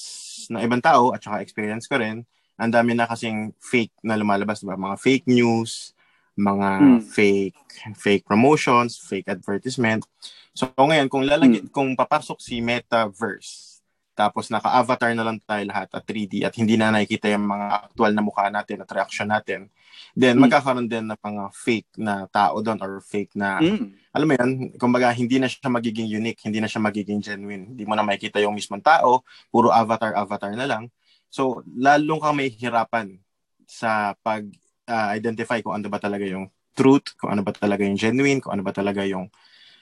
ng ibang tao at saka experience ko rin, ang dami na kasing fake na lumalabas, diba? Mga fake news, mga Hmm. fake fake promotions, fake advertisement. So ngayon kung lalagyan kung papasok si Metaverse tapos naka-avatar na lang tayo lahat at 3D at hindi na nakikita yung mga actual na mukha natin at reaction natin, then Hmm. magkakaroon din ng mga fake na tao doon or fake na Mm. alam mo yan, kumbaga hindi na siya magiging unique, hindi na siya magiging genuine. Hindi mo na makikita yung mismong tao, puro avatar, avatar na lang. So, lalong kang may hirapan sa pag-identify kung ano ba talaga yung truth, kung ano ba talaga yung genuine, kung ano ba talaga yung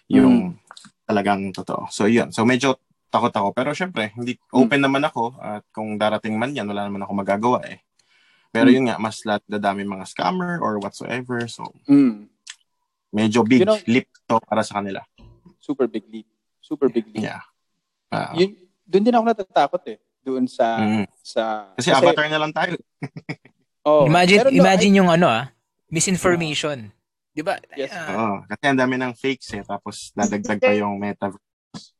yung talagang totoo. So, yun. So, medyo takot ako. Pero syempre, hindi open naman ako at kung darating man yan, wala naman ako magagawa eh. Pero Mm. yun nga, mas lahat dadami mga scammer or whatsoever. So, Mm. medyo big You know- leap to para sa kanila. Super big leap. Super big leap. Yeah. Ah, Yun, doon din ako natatakot eh. Doon sa mm. sa Kasi, avatar na lang tayo. oh, imagine pero no, imagine yung ano ah, misinformation. 'Di ba? Yes. Ah, Oo. Kasi ang dami ng fakes eh. Tapos dadagdag pa yung metaverse.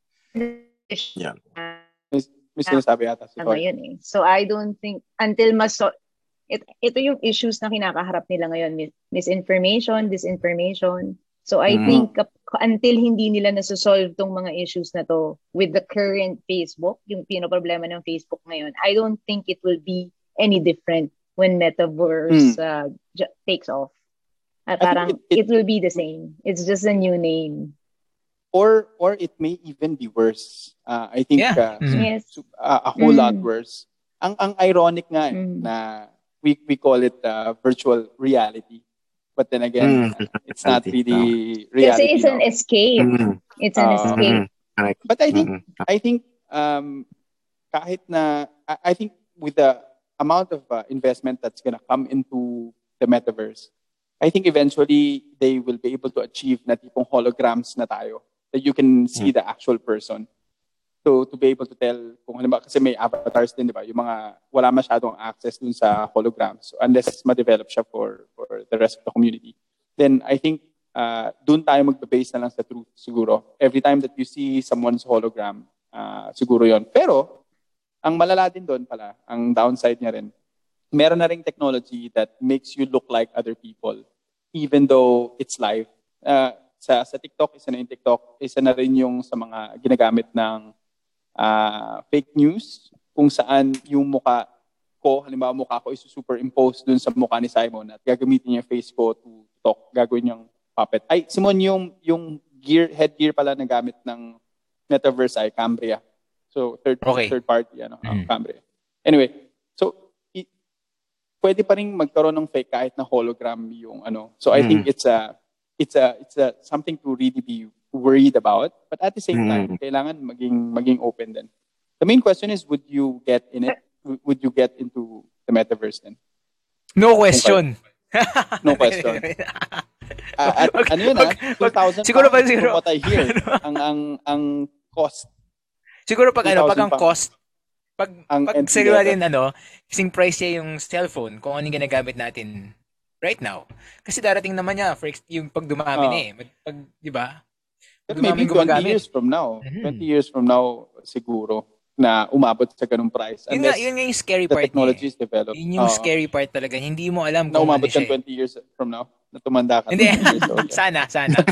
I, may sinasabi ata si ano Toy. yun eh. So I don't think until mas so, it, ito yung issues na kinakaharap nila ngayon mis- misinformation, disinformation. So I Mhm. think until hindi nila nasusolve tong mga issues na to with the current Facebook, yung pinoproblema ng Facebook ngayon, I don't think it will be any different when metaverse uh, j- takes off. Think parang it- it- it will be the same. It's just a new name. Or or it may even be worse. Uh, I think Yeah. uh, Mhm. Yes. uh, a whole lot Mm. worse. Ang ang ironic nga eh, Mm. na we we call it uh, virtual reality. But then again, Mm, uh, it's not reality. really Kasi reality. it's an escape. Mm, It's an Ah. escape. mm. But I think Mm, I think um, kahit na I, I think with the amount of uh, investment that's gonna come into the metaverse, I think eventually they will be able to achieve na tipong holograms na tayo. That you can see the actual person. So to be able to tell kung halimbawa kasi may avatars din, di ba? Yung mga wala masyadong access dun sa holograms. So unless ma-develop siya for, for the rest of the community. Then I think uh, dun tayo magbe-base na lang sa truth siguro. Every time that you see someone's hologram, uh, siguro yon Pero, ang malala din doon pala, ang downside niya rin, meron na ring technology that makes you look like other people even though it's live. Uh, sa, sa TikTok, isa na yung TikTok, isa na rin yung sa mga ginagamit ng uh, fake news kung saan yung muka ko, halimbawa mukha ko isusuperimpose dun sa mukha ni Simon at gagamitin niya face ko to talk, gagawin niyang puppet. Ay, Simon, yung, yung gear, headgear pala na gamit ng Metaverse ay Cambria. So, third, Okay. third party, ano, Mm. Cambria. Anyway, so, i- pwede pa rin magkaroon ng fake kahit na hologram yung ano. So, I Mm. think it's a, it's a, it's a, something to really be worried about. But at the same Mm. time, kailangan maging, maging open din. The main question is, would you get in it? Would you get into the metaverse then? No question. No question. Ah, at Wag- ano yun ah? wag- wag- 2,000 siguro pa from what I hear. ang, ang, ang cost. Siguro pag ano, pag 2,000 ang cost, pag, Ang pag level. natin, ano, kasing price niya yung cellphone, kung ano yung ginagamit natin right now. Kasi darating naman niya, for yung pag dumami na eh. Mag- Pag, di ba? Maybe 20 gumagamit. years from now. Mhm. 20 years from now, siguro, na umabot sa ganung price. Yun nga, yun nga yung scary the part technology niya. is developed. eh. Yun yung Oo. scary part talaga. Hindi mo alam na kung ano umabot siya. ka 20 years from now. Na tumanda ka. Hindi. 20 years old. sana, sana.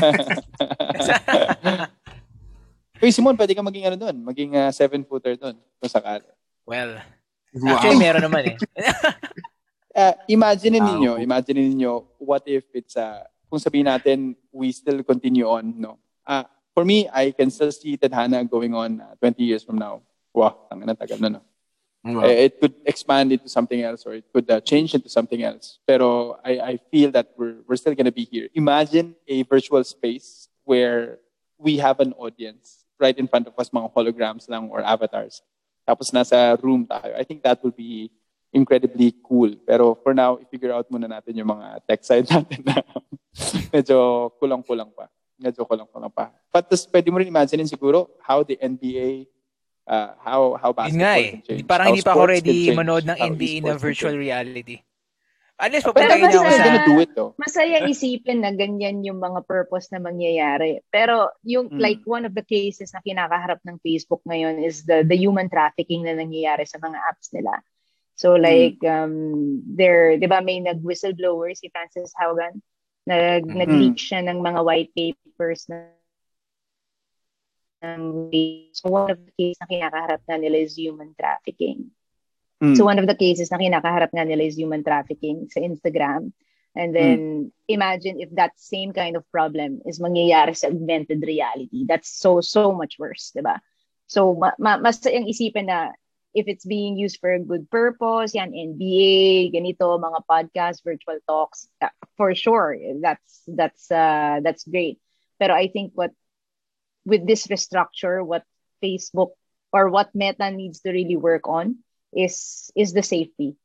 Uy, Simon, pwede ka maging ano doon. Maging uh, seven-footer doon. Kung sakali. well, Wow. actually meron naman eh. Uh, imagine ninyo, imagine ninyo, what if it's, uh, kung sabihin natin, we still continue on, no? Uh, for me, I can still see Tadhana going on uh, 20 years from now. Wow, ang tagal na, no? Wow. Uh, it could expand into something else or it could uh, change into something else. Pero I, I feel that we're, we're still going to be here. Imagine a virtual space where we have an audience right in front of us, mga holograms lang or avatars. Tapos nasa room tayo. I think that will be incredibly cool. Pero for now, i-figure out muna natin yung mga tech side natin na medyo kulang-kulang pa. Medyo kulang-kulang pa. But tas, pwede mo rin imagine siguro how the NBA uh, how how Yun basketball nga eh. can change. Parang how hindi pa ako ready manood ng how NBA na virtual reality. Unless basta- niya ako sa... do it though. Masaya isipin na ganyan yung mga purpose na mangyayari. Pero yung Mm. like one of the cases na kinakaharap ng Facebook ngayon is the the human trafficking na nangyayari sa mga apps nila. So like um there 'di ba may nag-whistleblower si Francis Haugen nag Mm. nag-leak siya ng mga white papers na ng so one of the cases na kinakaharap na nila is human trafficking. Mm. So one of the cases na kinakaharap nga nila is human trafficking sa Instagram. And then imagine if that same kind of problem is mangyayari sa augmented reality. That's so so much worse, 'di ba? So ma- ma- mas yung isipin na if it's being used for a good purpose, yan NBA, ganito mga podcast, virtual talks, uh, for sure, that's that's uh, that's great. Pero I think what with this restructure, what Facebook or what Meta needs to really work on is is the safety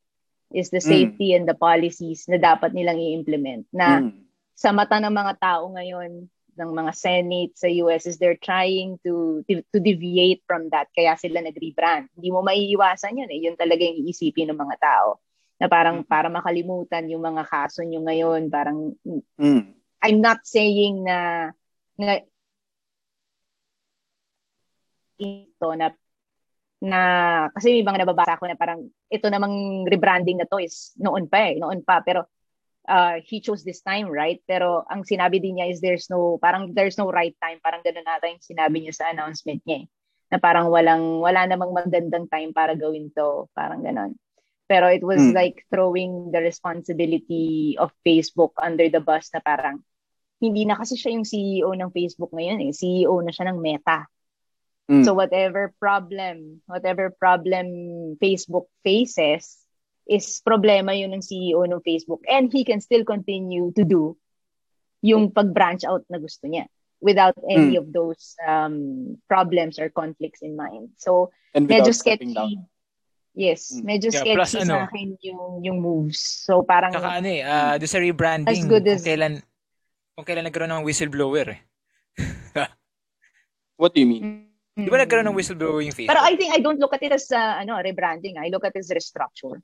is the Mm. safety and the policies na dapat nilang i-implement na Mm. sa mata ng mga tao ngayon ng mga Senate sa US is they're trying to to deviate from that kaya sila nag-rebrand. Hindi mo maiiwasan yun eh. Yun talaga yung iisipin ng mga tao. Na parang Mhm. para makalimutan yung mga kaso nyo ngayon, parang Mm. I'm not saying na na ito na na kasi may mga nababasa ko na parang ito namang rebranding na to is noon pa eh, noon pa pero uh, he chose this time, right? Pero ang sinabi din niya is there's no parang there's no right time, parang ganoon ata yung sinabi niya sa announcement niya eh. Na parang walang wala namang magandang time para gawin to, parang ganon. Pero it was Mm. like throwing the responsibility of Facebook under the bus na parang hindi na kasi siya yung CEO ng Facebook ngayon eh. CEO na siya ng Meta. Mm. So whatever problem, whatever problem Facebook faces is problema yun ng CEO ng Facebook and he can still continue to do yung pag-branch out na gusto niya without any Mm. of those um, problems or conflicts in mind. So And medyo stepping down. sketchy. Yes, Mm. medyo Yeah, sketchy plus ano- sa akin yung yung moves. So parang Saka ano eh, uh, doon sa rebranding, As good as- kung kailan, kung kailan nagkaroon ng whistleblower eh. What do you mean? Mm. Di ba nagkaroon ng whistleblower yung Facebook? Pero I think I don't look at it as uh, ano, rebranding. I look at it as restructure.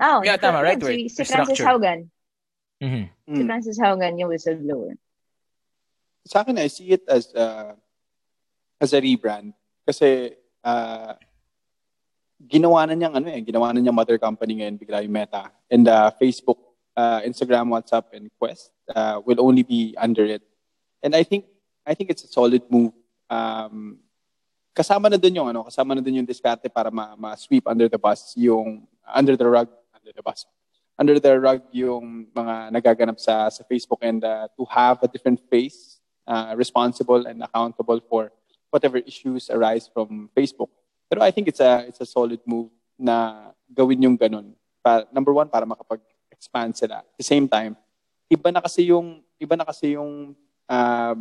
Oh, Yeah, tama, right word. Si, si Francis. Haugan. Mhm. Si Mm. Francis Haugan yung whistleblower. Sa akin, I see it as uh, as a rebrand. Kasi uh, ginawa na niyang ano eh, ginawa na niyang mother company ngayon bigla yung Meta. And uh, Facebook, uh, Instagram, WhatsApp, and Quest uh, will only be under it. And I think I think it's a solid move. Um, kasama na dun yung ano, kasama na dun yung diskarte para ma, ma-sweep under the bus yung under the rug, bus. Under the rug yung mga nagaganap sa sa Facebook and uh, to have a different face uh, responsible and accountable for whatever issues arise from Facebook. Pero I think it's a it's a solid move na gawin yung ganun. Pa, number one, para makapag-expand sila. At the same time, iba na kasi yung iba na kasi yung um,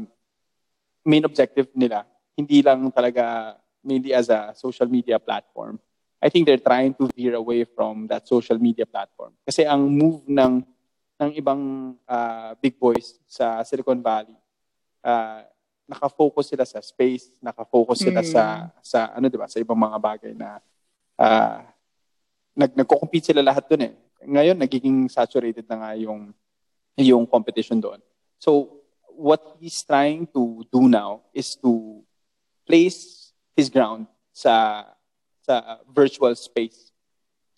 main objective nila. Hindi lang talaga mainly as a social media platform. I think they're trying to veer away from that social media platform. Kasi ang move ng ng ibang uh, big boys sa Silicon Valley, uh, nakafocus sila sa space, nakafocus sila Mm. sa sa ano 'di ba, sa ibang mga bagay na uh, nag nagko-compete sila lahat doon eh. Ngayon nagiging saturated na nga yung yung competition doon. So what he's trying to do now is to place his ground sa sa virtual space.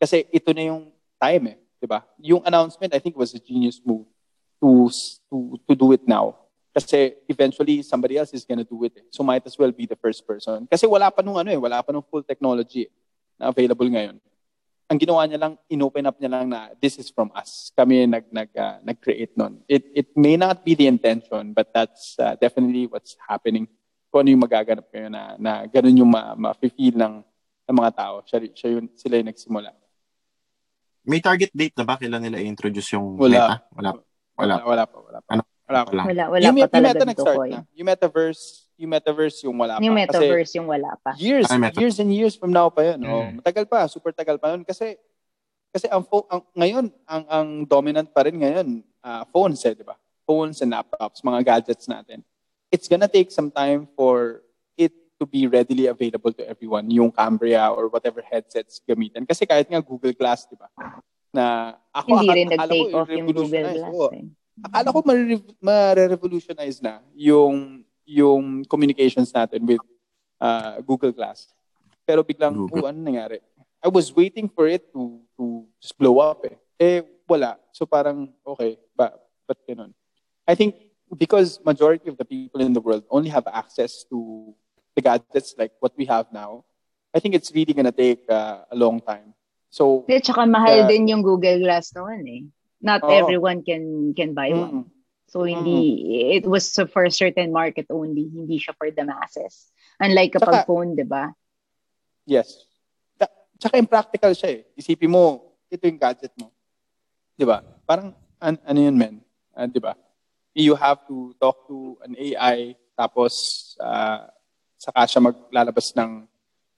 Kasi ito na yung time eh, 'di ba? Yung announcement I think was a genius move to to to do it now. Kasi eventually somebody else is gonna do it. Eh. So might as well be the first person. Kasi wala pa nung ano eh, wala pa nung full technology eh, na available ngayon. Ang ginawa niya lang, inopen up niya lang na this is from us. Kami nag nag uh, nag-create nun. It it may not be the intention, but that's uh, definitely what's happening. Kung ano yung magaganap ngayon na na ganun yung ma, ma-feel ng ng mga tao. Siya, siya yun, sila yung nagsimula. May target date na ba kailan nila i-introduce yung Wala. Meta? Wala. Wala. Wala pa, wala pa. Ano? Wala pa. Wala. Wala, wala yung, pa yung talaga meta dito, na. Yung metaverse, yung metaverse yung wala Yung pa. metaverse yung wala pa. Kasi years, meta. years and years from now pa yun. Oh, Mm. matagal pa, super tagal pa yun. Kasi, kasi ang, ang ngayon, ang, ang dominant pa rin ngayon, ah, phones eh, di ba? Phones and laptops, mga gadgets natin. It's gonna take some time for to be readily available to everyone, yung Cambria or whatever headsets gamitin. Kasi kahit nga Google Glass, di ba? Na ako, Hindi akala- rin nag-take ko off yung Google. Glass. Oo. eh. akala ko mare- mare-revolutionize na yung yung communications natin with uh, Google Glass. Pero biglang, Google. oh, ano nangyari? I was waiting for it to to just blow up eh. Eh, wala. So parang, okay, ba, ba't ganun? I think because majority of the people in the world only have access to the gadgets like what we have now, I think it's really gonna take uh, a long time. So, At saka mahal Yeah. din yung Google Glass noon eh. Not Oo. everyone can can buy one. mm, So hindi it was for a certain market only, hindi siya for the masses. Unlike kapag Saka- phone, 'di ba? Yes. Ta- Tsaka impractical siya eh. Isipin mo, ito yung gadget mo. Di ba? Parang, an- ano yun, men? Ah, di ba? You have to talk to an AI, tapos ah, saka siya maglalabas ng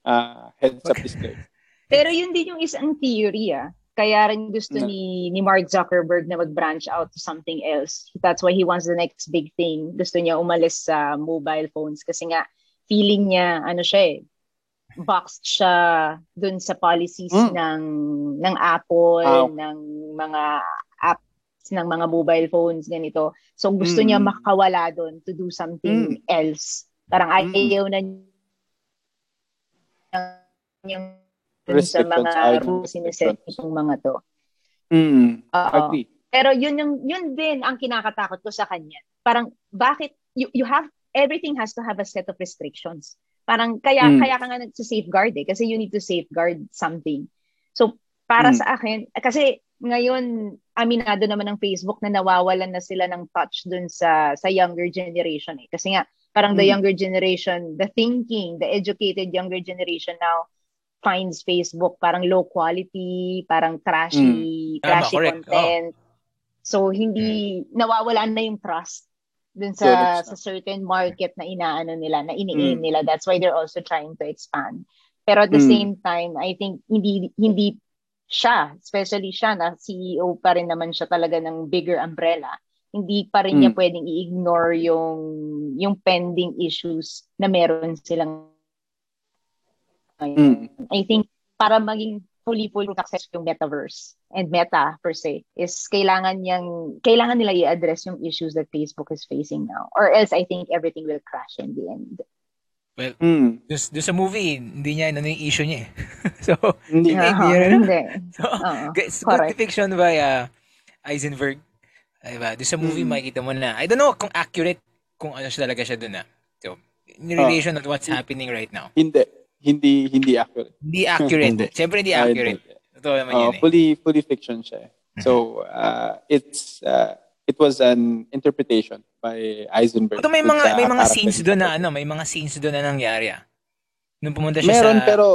ah, heads-up display. Pero yun din yung isang theory ah. Kaya rin gusto Na- ni ni Mark Zuckerberg na mag-branch out to something else. That's why he wants the next big thing. Gusto niya umalis sa mobile phones kasi nga feeling niya ano siya eh boxed siya dun sa policies Mm. ng ng Apple, Ah. ng mga apps ng mga mobile phones ganito. So gusto Mm. niya makawala dun to do something else. Parang Mm. ayaw na yung dun sa mga siniset itong mga to. Mm, agree. Pero yun yung yun din ang kinakatakot ko sa kanya. Parang bakit you, you have everything has to have a set of restrictions. Parang kaya Mm. kaya ka nga nagsa-safeguard eh kasi you need to safeguard something. So para Mm. sa akin kasi ngayon aminado naman ng Facebook na nawawalan na sila ng touch dun sa sa younger generation eh. Kasi nga parang the Mm. younger generation, the thinking, the educated younger generation now finds Facebook parang low quality, parang trashy, Mm. Tama, trashy correct. content. So hindi nawawala na yung trust dun sa Correct. sa certain market na inaano nila, na ini-aim Mm. nila. That's why they're also trying to expand. Pero at the Mm. same time, I think hindi hindi siya, especially siya na CEO pa rin naman siya talaga ng bigger umbrella. Hindi pa rin niya Mm. pwedeng i-ignore yung yung pending issues na meron silang Mm. I think para maging fully fully successful yung metaverse and meta per se is kailangan niyang kailangan nila i-address yung issues that Facebook is facing now or else I think everything will crash in the end. Mm. Doon, doon sa movie, hindi niya ano yung issue niya eh. so, Hindi. Aha, hindi so good correct. depiction by uh, Eisenberg. Diba? Doon sa movie, Mm. makikita mo na, I don't know kung accurate kung ano siya talaga siya doon ah. So, in Oh. relation to what's happening right now. Hindi. Hindi hindi accurate. Hindi accurate. Hindi. Siyempre hindi Ah, accurate. Totoo naman Uh, yun eh. fully fully fiction siya. eh. So uh, it's uh, it was an interpretation by Eisenberg. Ito may mga may mga scenes doon na ano, may mga scenes doon na nangyari ah. Nung pumunta siya Meron sa pero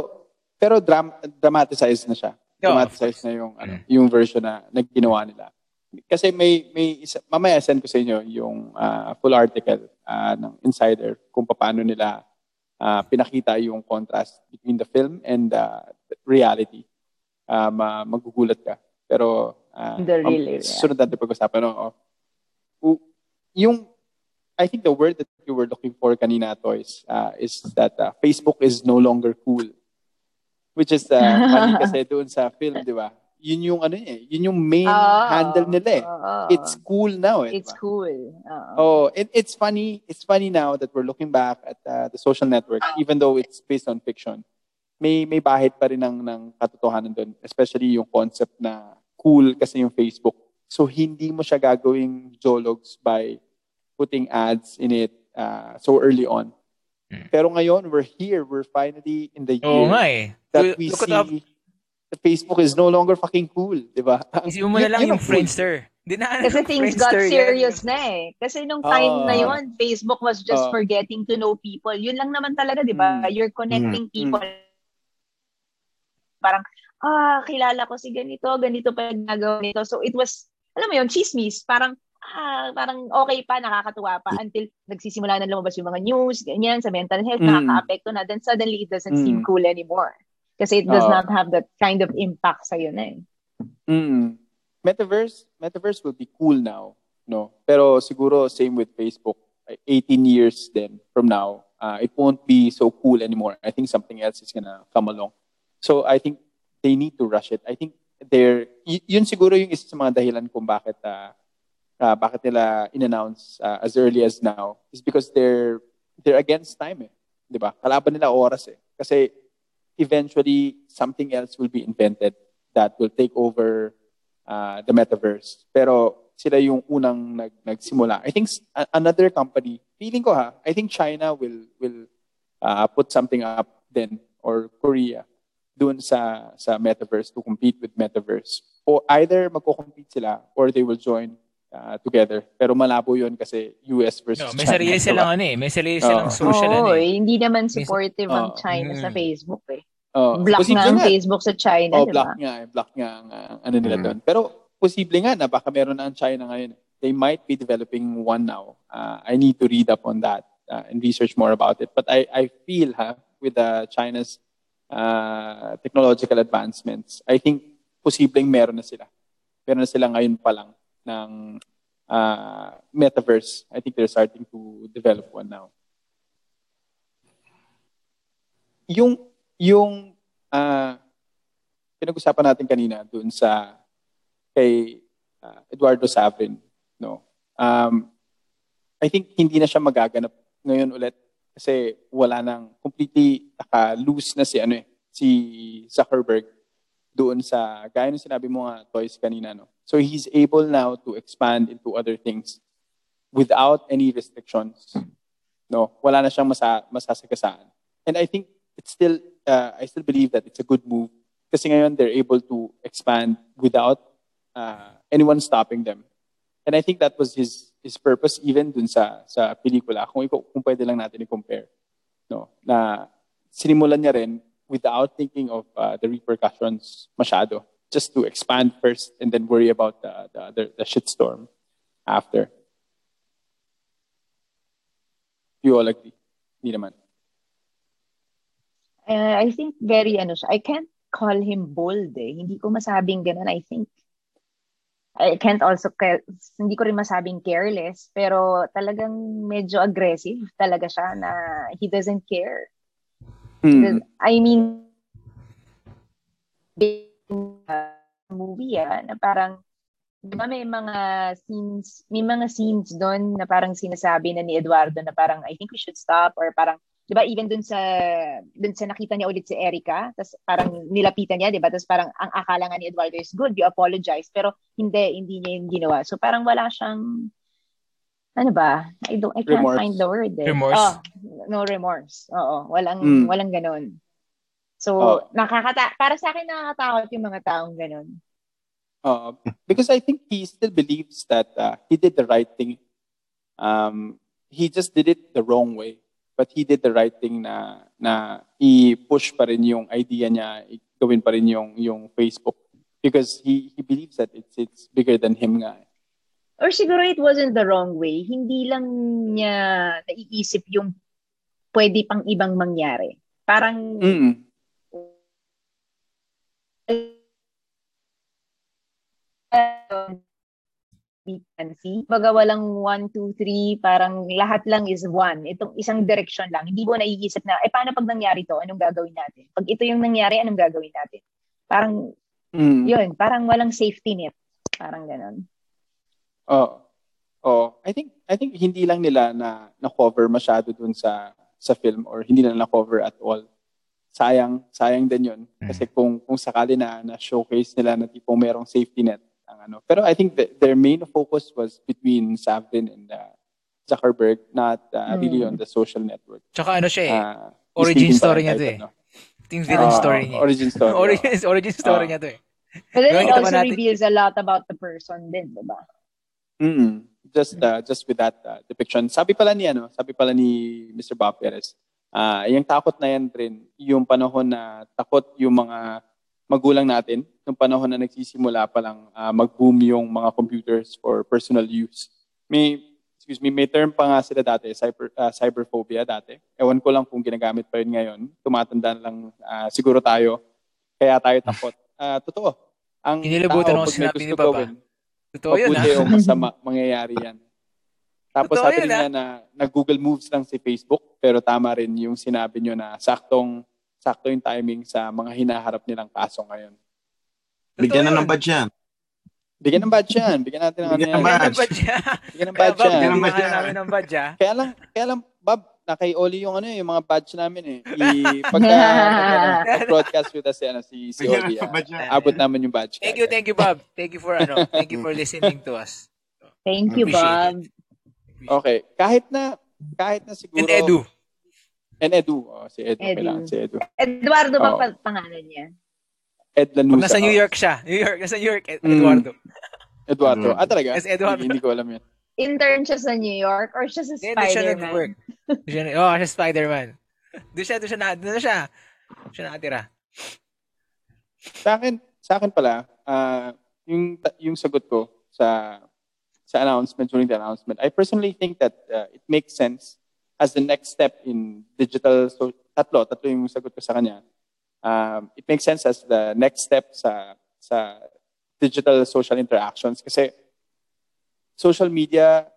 pero dram- dramatized na siya. Of Dramatized na yung ano, yung version na, na ginawa nila. Kasi may may isa, mamaya send ko sa inyo yung uh, full article uh, ng Insider kung paano nila uh, pinakita yung contrast between the film and the reality. Uh, ma- magugulat ka. Pero uh, The real um, sunod natin pag-usapan. No? U- yung I think the word that you were looking for kanina, Toys, uh, is that uh, Facebook is no longer cool. Which is uh, funny kasi doon sa film, di ba? Yun yung ano eh, yun yung main Oo. handle nila eh. Oo. It's cool now eh. It's ba? cool. Oo. Oh, it, it's funny. It's funny now that we're looking back at uh, the social network, even though it's based on fiction. May may bahid pa rin ng ng katotohanan doon, especially yung concept na cool kasi yung Facebook. So hindi mo siya gagawing jologs by putting ads in it uh, so early on. Hmm. Pero ngayon, we're here. We're finally in the year eh. that we Look see Facebook is no longer fucking cool, di ba? Isipin mo na lang Yun yung. Friendster. Di na ano Kasi things got serious yan. na eh. Kasi nung time Ah. na yun, Facebook was just Ah. for getting to know people. Yun lang naman talaga, di ba? Mm. You're connecting Mm. people. Parang, ah, kilala ko si ganito, ganito pa yung ginagawa nito. So it was, alam mo yun, chismis. Parang, ah, parang okay pa, nakakatuwa pa until nagsisimula na lumabas yung mga news, ganyan, sa mental health, Mm. nakaka-apekto na. Then suddenly it doesn't seem Mm. cool anymore. Kasi it does Ah. not have that kind of impact sa'yo na eh. Mm. Metaverse, metaverse will be cool now, no? Pero siguro same with Facebook. 18 years then from now, uh, it won't be so cool anymore. I think something else is gonna come along. So I think they need to rush it. I think they're y- yun siguro yung isa sa mga dahilan kung bakit uh, uh, bakit nila in-announce uh, as early as now is because they're they're against time eh. 'Di ba? Kalaban nila oras eh. Kasi eventually something else will be invented that will take over uh, the metaverse. Pero sila yung unang nag nagsimula. I think another company, feeling ko ha, I think China will will uh, put something up then or Korea doon sa sa metaverse to compete with metaverse. O either magko-compete sila or they will join uh, together. Pero malabo 'yon kasi US versus No, may China. sarili diba? silang ano eh. May sarili silang Oo. social ano eh. hindi naman May- supportive ang Oo. China sa Mm. Facebook eh. Oo. Block nga ang. Facebook sa China, Oh, di block ba? nga eh. Block nga ang uh, ano nila Mm. doon. Pero posible nga na baka meron na ang China ngayon. They might be developing one now. Uh, I need to read up on that uh, and research more about it. But I, I feel ha, with uh, China's uh, technological advancements, I think posibleng meron na sila. Meron na sila ngayon pa lang ng uh, metaverse. I think they're starting to develop one now. Yung yung uh, pinag-usapan natin kanina doon sa kay uh, Eduardo Savin, no. Um, I think hindi na siya magaganap ngayon ulit kasi wala nang completely naka-loose na si ano eh, si Zuckerberg doon sa gaya ng sinabi mo nga toys kanina no. So he's able now to expand into other things without any restrictions. No, wala na siyang masa. And I think it's still uh, I still believe that it's a good move kasi ngayon they're able to expand without uh, anyone stopping them. And I think that was his his purpose even dun sa sa pelikula kung iko- kung pwede lang natin i-compare no na sinimulan niya rin without thinking of uh, the repercussions masyado just to expand first and then worry about the the the, the shitstorm after you all agree hindi naman Uh, I think very ano siya. I can't call him bold eh. Hindi ko masabing ganun, I think. I can't also, hindi ko rin masabing careless, pero talagang medyo aggressive talaga siya na he doesn't care. Hmm. I mean, movie ah, na parang di ba may mga scenes, may mga scenes doon na parang sinasabi na ni Eduardo na parang I think we should stop or parang 'di ba even dun sa dun sa nakita niya ulit si Erica, tapos parang nilapitan niya, 'di ba? Tapos parang ang akala nga ni Eduardo is good, you apologize, pero hindi hindi niya yung ginawa. So parang wala siyang ano ba? I don't I can't Remorse. find the word. Eh. Remorse? Oh, no remorse. Oo, walang Mm. walang ganun. So, Oh. nakakata para sa akin nakakatakot yung mga taong ganun. Uh, because I think he still believes that uh, he did the right thing. Um, he just did it the wrong way. But he did the right thing na na i-push pa rin yung idea niya, gawin pa rin yung yung Facebook because he he believes that it's it's bigger than him nga. Or siguro it wasn't the wrong way. Hindi lang niya naiisip yung pwede pang ibang mangyari. Parang Mm. See. Baga walang one, two, three, parang lahat lang is one. Itong isang direction lang. Hindi mo naiisip na, eh paano pag nangyari to? Anong gagawin natin? Pag ito yung nangyari, anong gagawin natin? Parang, Mm. yun, parang walang safety net. Parang ganon. Oh. Oh, I think I think hindi lang nila na na-cover masyado dun sa sa film or hindi na na-cover at all. Sayang, sayang din 'yun. Kasi kung kung sakali na na showcase nila na tipong merong safety net ang ano. Pero I think the, their main focus was between Savin and uh, Zuckerberg, not uh, really on the social network. Tsaka ano siya eh. Uh, origin story to niya to eh. no? Yung villain Ah, story niya. Origin story. origin, origin story Ah. niya to eh. But then it also natin? reveals a lot about the person din, diba? Mm, just uh, just with that uh, depiction. Sabi pala ni ano, sabi pala ni Mr. Bob Perez, ah yung takot na yan rin, yung panahon na takot yung mga magulang natin, yung panahon na nagsisimula pa lang ah, mag-boom yung mga computers for personal use. May excuse me, may term pa nga sila dati, cyber ah, cyberphobia dati. Ewan ko lang kung ginagamit pa yun ngayon. Tumatanda lang ah, siguro tayo. Kaya tayo takot. Ah, totoo. Ang Kinilibutan tao, ako pag may sinabi ni gusto gawin, Totoo yun mabuti o masama mangyayari yan. Tapos Totoo sabi yun, niya na nag-Google Moves lang si Facebook, pero tama rin yung sinabi niyo na saktong sakto yung timing sa mga hinaharap nilang kaso ngayon. Bigyan na ng badge yan. Bigyan ng badge yan. Bigyan natin ng ano Bigyan yan. ng Bigyan badge. ah. Bigyan ng badge Bob, yan. Bigyan ng bigyan badge yan. namin ng badge ah. Kaya lang, kaya lang, Bob, na kay Oli yung ano yung mga badge namin eh. I, pagka, broadcast with us ano, si, si Bigyan Oli, ah, abot namin yung badge. Thank you, thank you Bob. Thank you for ano, thank you for listening to us. Thank you, Bob. Okay. Kahit na, kahit na siguro. And Edu. And Edu. Oh, si Edu. Edu. Kailangan si Edu. Eduardo ba Oo. pa pangalan niya? Ed Lanusa. Nasa New oh. York siya. New York, nasa New York, Ed- Mm. Eduardo. Eduardo. Mm. Ah, talaga? Yes, Eduardo. Hindi, hindi ko alam yun. Intern siya sa New York or siya sa Hindi, doon siya nag-work. Spider-Man? Siya, oh, siya Spider-Man. Doon siya, doon siya, na, doon siya. Doon siya nakatira. Sa akin, sa akin pala, ah, yung yung sagot ko sa announcement during the announcement, I personally think that uh, it makes sense as the next step in digital so tatlo, tatlo yung sagot ko sa kanya. Um, it makes sense as the next step sa sa digital social interactions kasi social media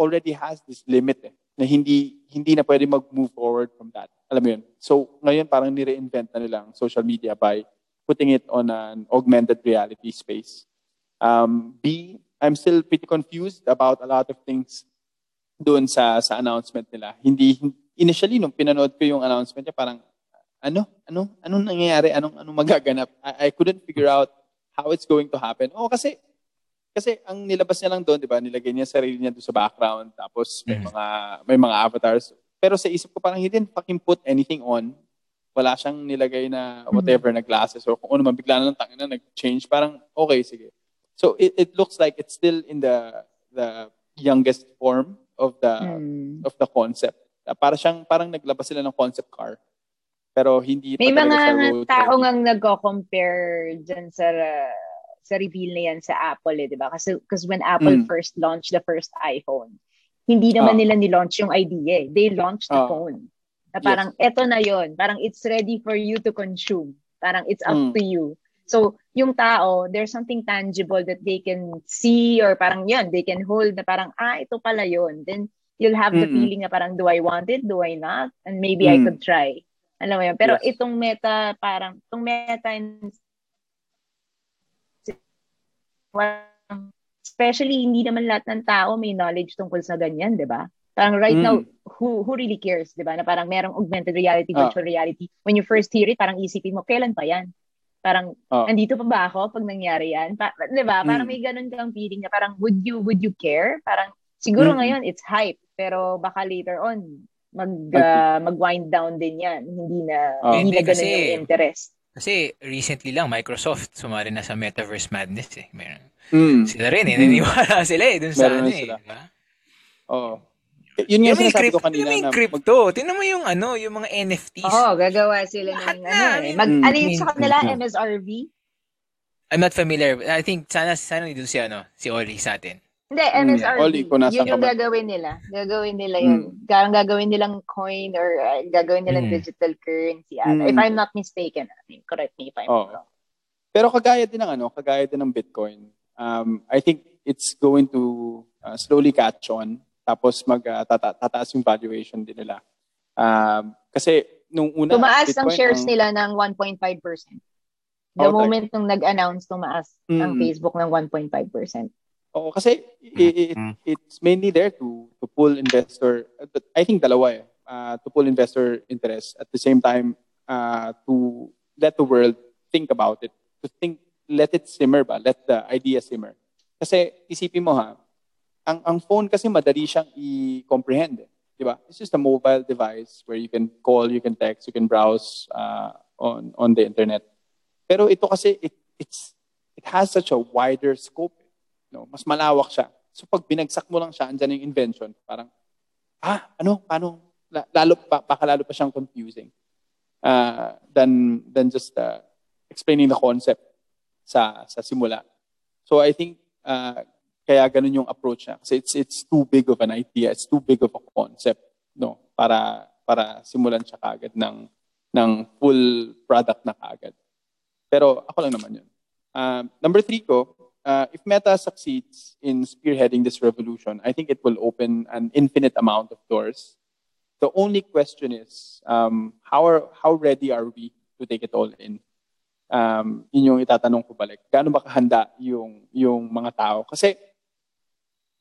already has this limit eh, na hindi hindi na pwede mag-move forward from that. Alam mo yun? So, ngayon parang nire-invent na nila ang social media by putting it on an augmented reality space. Um, B, I'm still pretty confused about a lot of things doon sa sa announcement nila. Hindi hin- initially nung pinanood ko yung announcement niya parang ano ano anong nangyayari anong anong magaganap I, I couldn't figure out how it's going to happen. Oh kasi kasi ang nilabas niya lang doon, 'di ba? Nilagay niya sarili niya doon sa background tapos may Mhm. mga may mga avatars. Pero sa isip ko parang he didn't fucking put anything on. Wala siyang nilagay na whatever na glasses or kung ano man bigla na lang tangin na nag-change. Parang okay sige. So it it looks like it's still in the the youngest form of the Hmm. of the concept. Uh, para siyang parang naglabas sila ng concept car. Pero hindi May pa mga tao ngang nagko-compare dyan sa sa reveal na yan sa Apple eh, di ba? Kasi because when Apple Mm. first launched the first iPhone, hindi naman Ah. nila ni-launch yung idea eh. They launched the Ah. phone. Na parang, eto na yon Parang it's ready for you to consume. Parang it's up Mm. to you. So, yung tao, there's something tangible that they can see or parang yun, they can hold na parang, ah, ito pala yun. Then, you'll have the Mm-mm. feeling na parang, do I want it? Do I not? And maybe I Mm. could try. Alam mo yun? Pero Yes. itong meta, parang, itong meta and especially hindi naman lahat ng tao may knowledge tungkol sa ganyan, 'di ba? Parang right Mm. now, who who really cares, 'di ba? Na parang merong augmented reality, Ah. virtual reality. When you first hear it, parang isipin mo, kailan pa 'yan? Parang Ah. andito pa ba ako pag nangyari 'yan? Pa, 'Di ba? Parang Mm. may ganun kang feeling na parang would you would you care? Parang siguro Mm. ngayon it's hype, pero baka later on mag ah, mag-wind down din 'yan. Hindi na Ah. hindi na Hindi, ganun kasi- yung interest. Kasi recently lang, Microsoft sumali na sa Metaverse Madness eh. Meron. Mm. Sila rin eh. Mm. Naniwala sila eh. Dun sa Meron ano na eh. sila. Diba? Oo. Yun yung sinasabi crypto. ko kanina Tingnan mo na yung crypto. Tingnan mo yung ano, yung mga NFTs. Oo, gagawa sila Lahat ng na, ano eh. Mag, Mm. ano yung sa kanila, Mm. MSRV? I'm not familiar. I think sana sana dito si ano, si Oli sa atin. Hindi, Mm, MSRV. Oli, kung nasa yun yung ka ba? gagawin nila. Gagawin nila yun. Mm. Parang gagawin nilang coin or uh, gagawin nilang Mm. digital currency. Mm. If I'm not mistaken. I mean, correct me if I'm Oo. wrong. Pero kagaya din ng ano, kagaya din ng Bitcoin. Um, I think it's going to uh, slowly catch on tapos mag uh, tata- tataas yung valuation din nila. Um, kasi nung una Tumaas ang Bitcoin shares ang- nila ng 1.5%. The Oh, moment nung nag-announce, tumaas ang Mm. Facebook ng 1.5%. Oo, kasi i- i- Mm. it's mainly there to to pull investor I think dalawa eh. Uh, to pull investor interest at the same time uh, to let the world think about it. To think let it simmer ba? Let the idea simmer. Kasi isipin mo ha, ang ang phone kasi madali siyang i-comprehend eh. 'Di ba? It's just a mobile device where you can call, you can text, you can browse uh, on on the internet. Pero ito kasi it it's it has such a wider scope. eh. No, mas malawak siya. So pag binagsak mo lang siya, andyan yung invention, parang, ah, ano, paano, La- lalo pa, baka pa siyang confusing uh, than, than just uh, explaining the concept sa, sa simula. So I think, uh, kaya ganun yung approach niya. Kasi it's, it's too big of an idea, it's too big of a concept, no, para, para simulan siya kagad ng, ng full product na kagad. Pero ako lang naman yun. Um, number three ko, uh, if Meta succeeds in spearheading this revolution, I think it will open an infinite amount of doors. The only question is, um, how are, how ready are we to take it all in? Um, yun yung itatanong ko balik. Gaano ba kahanda yung, yung mga tao? Kasi,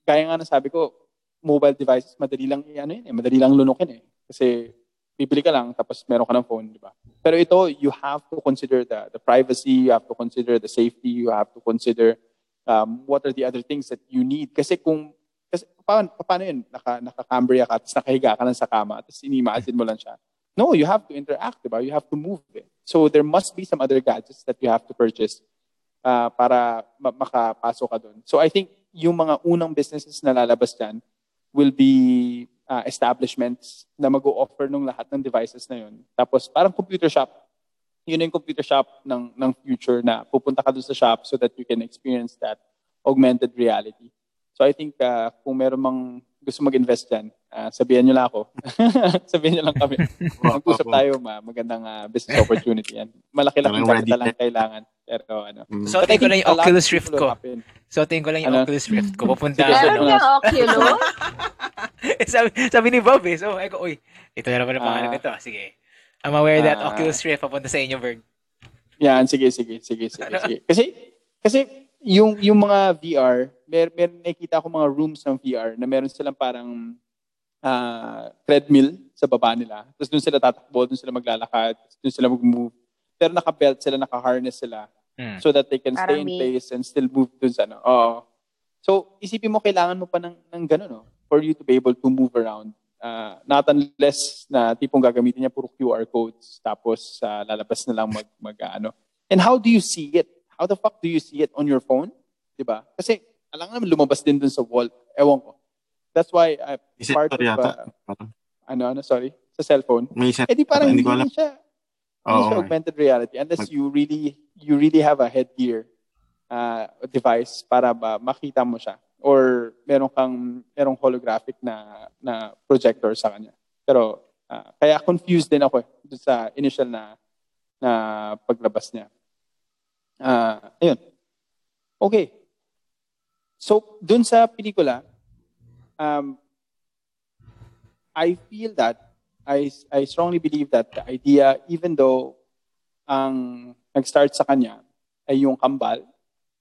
gaya nga na sabi ko, mobile devices, madali lang, ano yun, eh, madali lang lunukin eh. Kasi, bibili ka lang, tapos meron ka ng phone, di ba? Pero ito, you have to consider the, the privacy, you have to consider the safety, you have to consider um, what are the other things that you need. Kasi kung, kasi paano, paano yun? Naka, naka-cambria ka, tapos nakahiga ka lang sa kama, tapos inimagine mo lang siya. No, you have to interact, di ba? You have to move it. So there must be some other gadgets that you have to purchase uh, para ma- makapasok ka doon. So I think yung mga unang businesses na lalabas dyan will be uh, establishments na mag-o-offer ng lahat ng devices na yun. Tapos parang computer shop. Yun yung computer shop ng, ng future na pupunta ka doon sa shop so that you can experience that augmented reality. So I think uh, kung meron mang gusto mag-invest dyan, uh, sabihan nyo lang ako. sabihan nyo lang kami. Mag-usap tayo, ma. Magandang uh, business opportunity yan. Malaki-laking capital lang kailangan. Pero ano. Mm. So, tingin ko lang yung Oculus Rift ko. happen. So, tingin ko lang yung Ano? Oculus Rift ko. Pupunta Sige, ako, sige. Meron yung Oculus? sabi, sabi ni Bob eh. So, ako, uy, ito na naman ang pangalan Ah. nito. Sige. I'm aware that Ah. Oculus Rift papunta sa inyo, Berg. Yan, sige, sige, sige, sige, sige. Kasi, kasi yung, yung mga VR, mer, mer, nakikita ko mga rooms ng VR na meron silang parang ah, treadmill sa baba nila. Tapos doon sila tatakbo, doon sila maglalakad, doon sila mag-move. Pero naka-belt sila, naka-harness sila Hmm. so that they can stay Parang in may- place and still move sa ano. Oo. So, isipin mo, kailangan mo pa ng, ng gano'n, no? For you to be able to move around. Uh, not unless na tipong gagamitin niya puro QR codes tapos uh, lalabas na lang mag, mag ano. And how do you see it? How the fuck do you see it on your phone? 'Di ba? Kasi alam naman lumabas din dun sa wall. Ewan ko. That's why uh, Is it part of yata? uh, ano ano sorry sa cellphone. may isa. Eh di parang hindi hindi, ko alam. siya hindi Oo. siya augmented reality unless you really you really have a headgear uh, device para ba makita mo siya or meron kang merong holographic na na projector sa kanya. Pero Uh, kaya confused din ako eh, sa initial na na paglabas niya. Uh, ayun. Okay. So, dun sa pelikula, um, I feel that, I, I strongly believe that the idea, even though ang nag-start sa kanya ay yung kambal,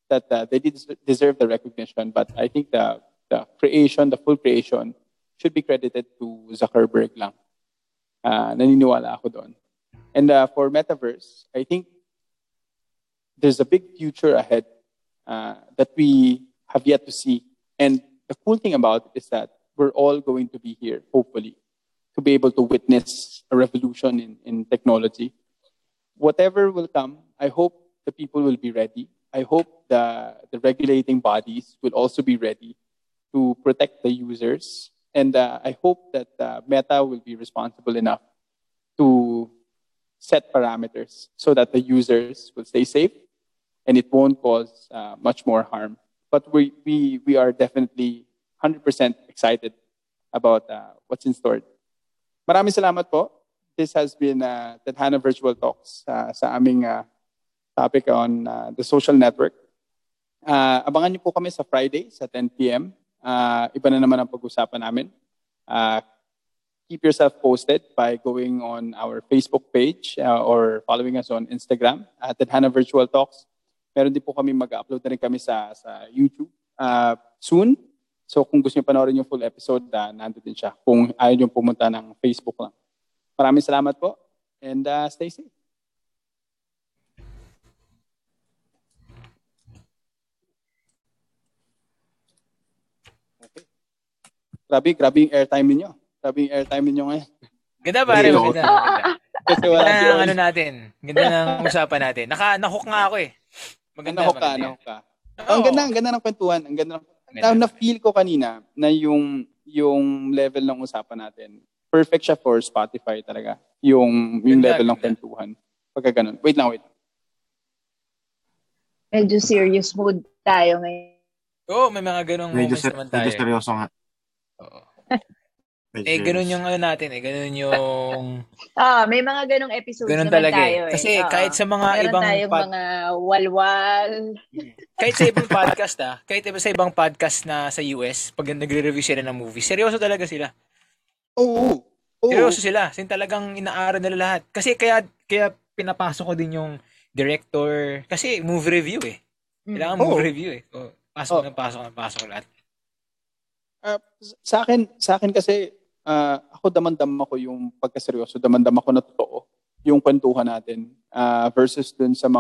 that uh, they did deserve the recognition, but I think the, the creation, the full creation, should be credited to Zuckerberg lang. Uh, naniniwala ako doon. And uh, for Metaverse, I think there's a big future ahead uh, that we have yet to see. And the cool thing about it is that we're all going to be here, hopefully, to be able to witness a revolution in, in technology. Whatever will come, I hope the people will be ready. I hope the, the regulating bodies will also be ready to protect the users. And uh, I hope that uh, Meta will be responsible enough to set parameters so that the users will stay safe and it won't cause uh, much more harm. But we, we, we are definitely 100% excited about uh, what's in store. Maraming salamat po. This has been uh, Tadhana Virtual Talks uh, sa aming uh, topic on uh, the social network. Uh, abangan niyo po kami sa Friday sa 10 p.m. Uh, iba na naman ang pag-usapan namin. Uh, keep yourself posted by going on our Facebook page uh, or following us on Instagram at Tadhana Virtual Talks. Meron din po kami mag-upload na rin kami sa, sa YouTube uh, soon. So kung gusto niyo panoorin yung full episode, uh, nandun din siya. Kung ayaw niyo pumunta ng Facebook lang. Maraming salamat po and uh, stay safe. Okay. Grabe, grabe yung airtime niyo. Grabe yung airtime niyo ngayon. Ganda pare, Hello. ganda. ganda. Kasi wala Ganda ng ano natin. Ganda ng usapan natin. Naka, nahook nga ako eh. Maganda, Nahok ka, maganda. nahok ka. Oo. Ang ganda, ang ganda ng kwentuhan. Ang ganda ng... Na, na-feel ko kanina na yung yung level ng usapan natin, perfect siya for Spotify talaga. Yung, yung Ganda, level ng ganda. kwentuhan. Pagka ganun. Wait lang, wait. Medyo serious mood tayo ngayon. Oo, may mga ganong Medyo, moments ser- naman tayo. medyo seryoso nga. Oo. Eh, ganun yung ano natin eh. Ganun yung... Ah, may mga ganong episodes Ganun naman talaga tayo eh. eh. Kasi Oo. kahit sa mga Meron ibang... tayong pod- mga walwal. kahit sa ibang podcast ah, kahit iba sa ibang podcast na sa US, pag nagre-review sila ng movie, seryoso talaga sila. Oo. Oo. Seryoso sila. Sin talagang inaaral nila lahat. Kasi kaya kaya pinapasok ko din yung director kasi movie review eh. Kailangan Oo. movie review eh. So, pasok Oo. na pasok na pasok lahat. Ah, sa akin, sa akin kasi, ah, ako damandam ako yung pagkaseryoso, damandam ako na totoo yung kwentuhan natin ah, versus dun sa mga